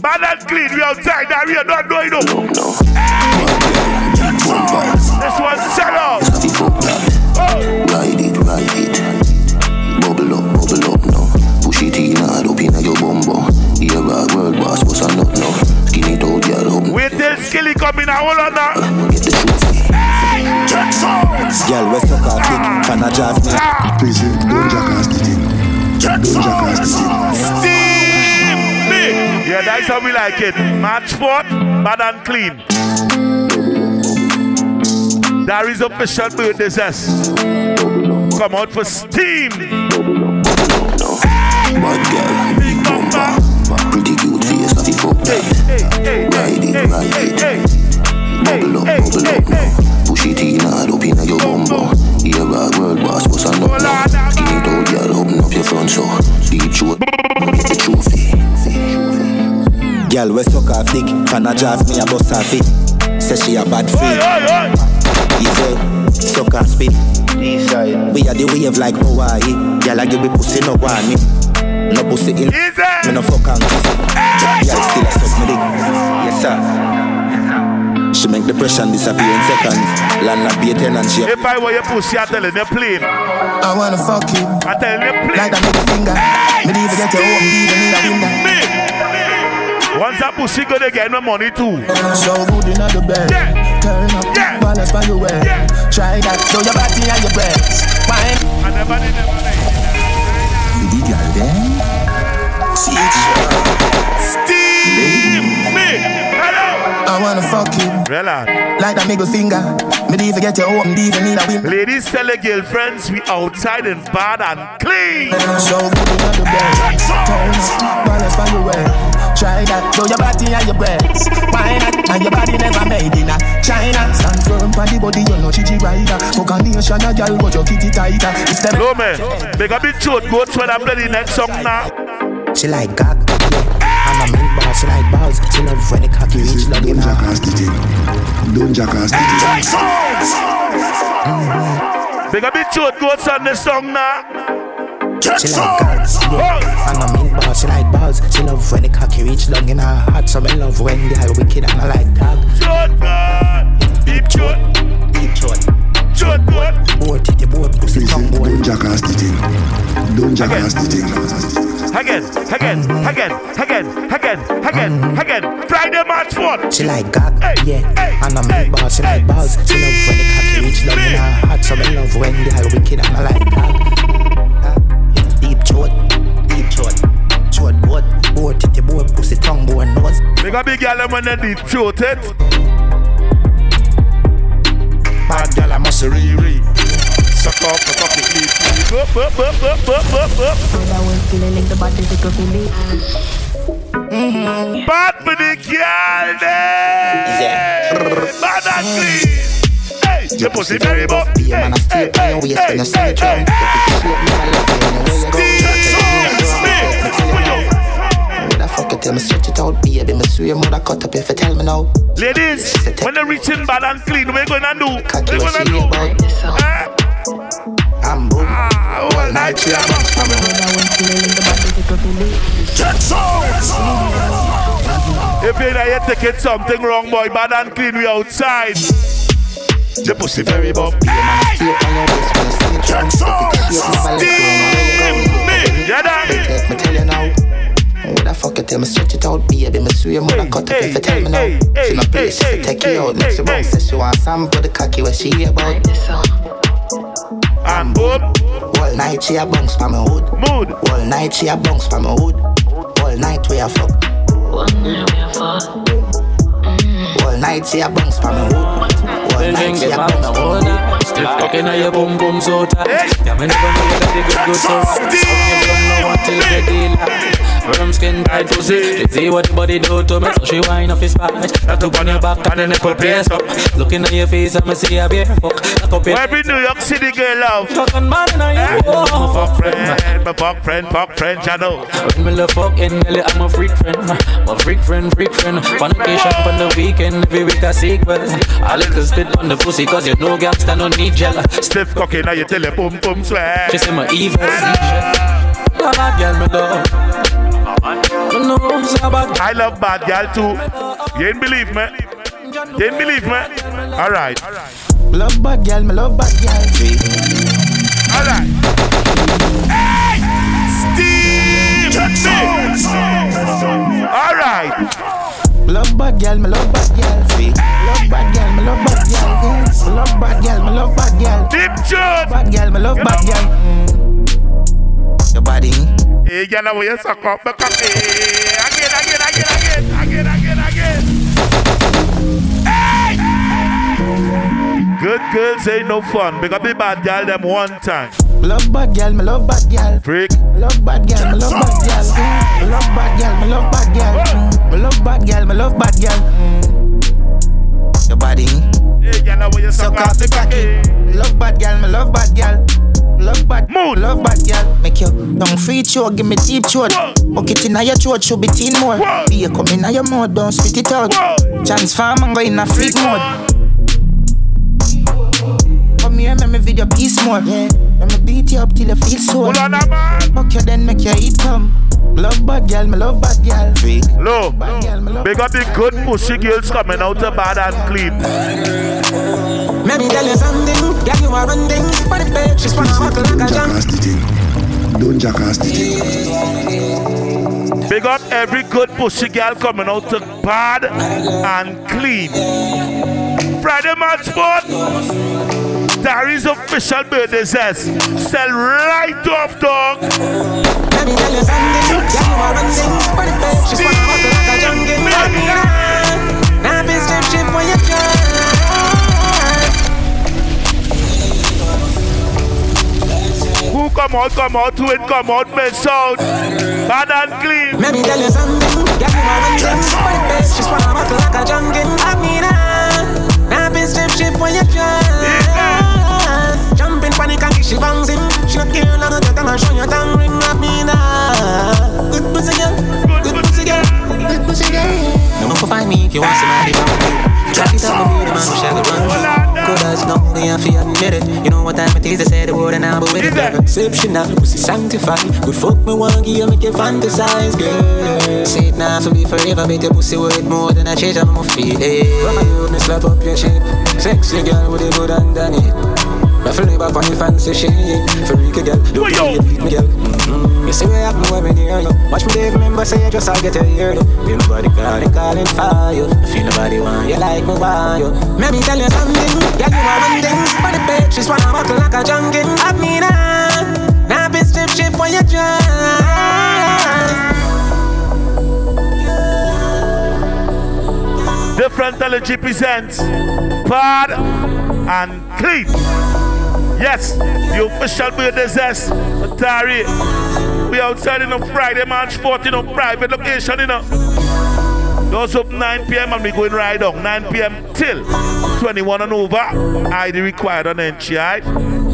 Bad and clean, we outside that we are not doing no. This one's set up. Ride it, ride it. Bubble up, bubble up now. Push it in hard up in your bumbo. Here a world boss, what's a nut now? Skin it girl, up. Wait till Skilly come in, hold on now. Get the trophy. Girl, West Coast kick, can I just me? Please, don't jackass the thing. Don't jackass the thing. Yeah, that's how we like it. March 4th, bad and clean. There is official birthday zest. Come out for steam. Bad girl, big bumper. Pretty cute face, nothing fuck that. Ride it, ride it. Bubble up, bubble up now. Push it in hard up in your bumbo. Here a world boss, what's a nut now? Skin it out, girl, open up your front so. Deep throat, get the trophy. Girl, we suck her thick, can I just me a bust her fit? Say she a bad freak. Easy, suck her spit. We are the wave like Hawaii. Girl, I give me pussy no want me. No pussy in. Me no fuck and kiss. Girl, still a suck me dick. Yes sir. She make the pressure disappear in seconds. Land a beaten and she. If I were your pussy, I tell you, plane. I wanna fuck you. I tell you, plane. Like that middle finger. Me even get your own, even in a window. Once that pussy go, they get no money too. So good in the bed. Yeah. Turn up, Yeah. balance by your way. Yeah. Try that, throw your body and your breasts. Fine. I never, never, never. The girl then. See it, Steam me. Hello. I wanna fuck you. Relax. Like that middle finger. Me even get your own, even in a window. Ladies, tell your girlfriends we outside and bad and clean. So good in the bed. Turn up, balance by your way. Try that, throw your body and your breasts. Why not? And your body never made in a China. Stand firm for the body, you know chichi rider. Fuck a nation, a girl, but you keep it tighter. If them No man, make a bit short. Go to when I play the next song now. She like gag, yeah. I'm a milk bar, she like balls. She love when the cocky reach love in Don't her. jackass the thing. Don't jackass the thing. Make a bit short. Go to the song now. She like girls, yeah. I'm a milk bar, she like balls. She love when the cocky reach long in her heart. So me love when they are wicked and I like dog. Short Deep short. Deep short. Short God. Board, titty board, pussy tongue board. don't jackass the thing. Don't jackass the thing. Again, again, mm-hmm. again, again, again, again, mm-hmm. again. Friday, March 4th. She like gag, Hey, yeah. hey, And a hey, milk bar, she like balls. She love when the cocky reach long in her heart. So me love when they are wicked and I like dog. Deep short, deep short. Short board, board, titty board, pussy tongue board, nose. Make a big girl when they deep throat it. Eh? Bad girl, I must Riri. Suck off the coffee, please. Up, up, up, up, up, up, up. Mm-hmm. Bad for the girl eh? there. Bad and mm. clean. Hey, your pussy very buff. Hey, man, I hey, stay on hey, your waist hey, when you see hey, me try. hey. Would I fuck it till me stretch it out, baby? Me swear, mother cut up if you tell me now. Ladies, when they reaching bad and clean, what you gonna do? What you gonna do? Eh? I'm boom. Ah, all night we are If you know you taking something wrong, boy, bad and clean, we outside. The pussy very buff. Stay on your waist when you see me try. Steam me. You done? Me tell you now. Would I fuck it till me stretch it out, baby? Me swear, mother cut up if you tell me now. hey, She no play, she hey, fi take hey, you out. Next hey, round, hey. say she want some, but the cocky what she about. night she a bounce for my hood. Mood. All night she a bounce for my hood. All night we a fuck. One night we a fuck. All night she a bounce for my hood. All drink she the a man the whole night. Stiff fucking on your boom boom so tight. Yeah, me never know you got the good good so right. You don't know what till you get Firm skin tight pussy. She see what the body do to me, so she wind off his back. That up on your back and then nipple place up. Looking at your face, I'ma see a beer fuck. Lock up your Every New York City girl love. Fucking man in Eh? your My fuck friend, my fuck friend, fuck friend, I. When me love fucking Nelly, I'm a freak friend. My freak friend, freak friend. On vacation on the weekend, every week a sequel. A little spit on the pussy, cause you know gangsta no need gel. Stiff cocky, now you tell her boom boom swear. She say my evil seizure. Bad girl, me love. You know, bad I love bad girl too. You ain't believe me? You ain't believe me? Alright. Love bad girl, me love bad girl. Alright. Hey! Steve Mix! Alright. Love bad girl, me love bad girl. Love bad girl, me love bad girl. Love bad girl, me love bad girl. Deep tune. Bad girl, me love bad girl. Your body. Hey, girl, now you suck up the cocky. Again, again, again, again, again, again, again. Hey! Good girls ain't no fun. Because the bad girl them one time. Love bad girl, me love bad girl. Freak. Love bad girl, me love bad girl. Mm. Love bad girl, me love bad girl. Mm. Me love bad girl, me love bad girl. Mm. Your body. Hey, girl, now you suck Suck up off the cocky. Love bad girl, me love bad girl. Love bad, mood, love bad girl. Make your tongue free throat, give me deep throat. It inna your throat, should be teen more. Be a come inna your mouth, don't spit it out. Transform and go in a freak mode. Come here, make me video piece more. Yeah, let me beat you up till you feel sore. Hold on, now, man. Fuck you, then make your eat come. Love bad girl, me love bad girl. Freak. Look, Bad girl, me love big up the good pussy girls coming out of bad and clean. Let me tell you something, girl, you are running. But the bitch, she's wanna walk like a junk. Jackass the. Don't jackass the thing. Big up every good pussy girl coming out to bad and clean. Friday March 4th, Dari's official birthday says, sell right off, dog. Who come out, come out, who it come out, men sound. Bad and clean. Let me tell you something, the walk like a junkie. Let me run. Now be strip ship. Panic and she bouncing. She not care none of that, I'ma show your tongue ring. Let me run. Good pussy girl, good pussy girl, good pussy girl. No one can find me if you want somebody back. Jack it up, me the man who shall run. Good as no, they have to admit it. You know what time it is, they say the word and I'll be with it. Exceptional, pussy sanctified. Good fuck me one, give you make you fantasize, girl. Say it now for me forever, make your pussy worth more than a change, I'm a feel it. From you, me slap up your shape. Sexy girl with a good underneath. Ruffle me back on your fancy shit. Freaky girl, do you yo. beat me girl. Mm-hmm. You see what I can when me near you Watch me Dave, remember say you just I'll get a year Feel nobody calling, calling for you Feel nobody want you like me want you Let me tell you something. Yeah, you are one thing. But the bitch she's wanna walk like a junkie. I mean, ah Now be strip ship when you try Different Energy presents Bad and Clean. Yes, the official birthday zest. Atari. We outside in a Friday, March 14, a private location, you know. Doors up 9 p.m. and we going right on 9 p.m. till 21 and over. ID required on right?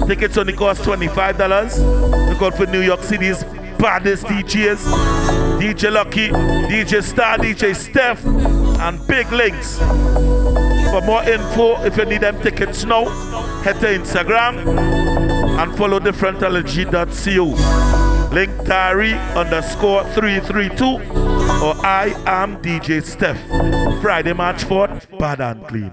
Tickets only cost $25. Look out for New York City's baddest DJs. DJ Lucky, DJ Star, DJ Steph, and Big Links. For more info, if you need them tickets now, head to Instagram and follow differentology.co. Link Dari underscore 332 or I am DJ Steph. Friday, March 4th, bad and clean.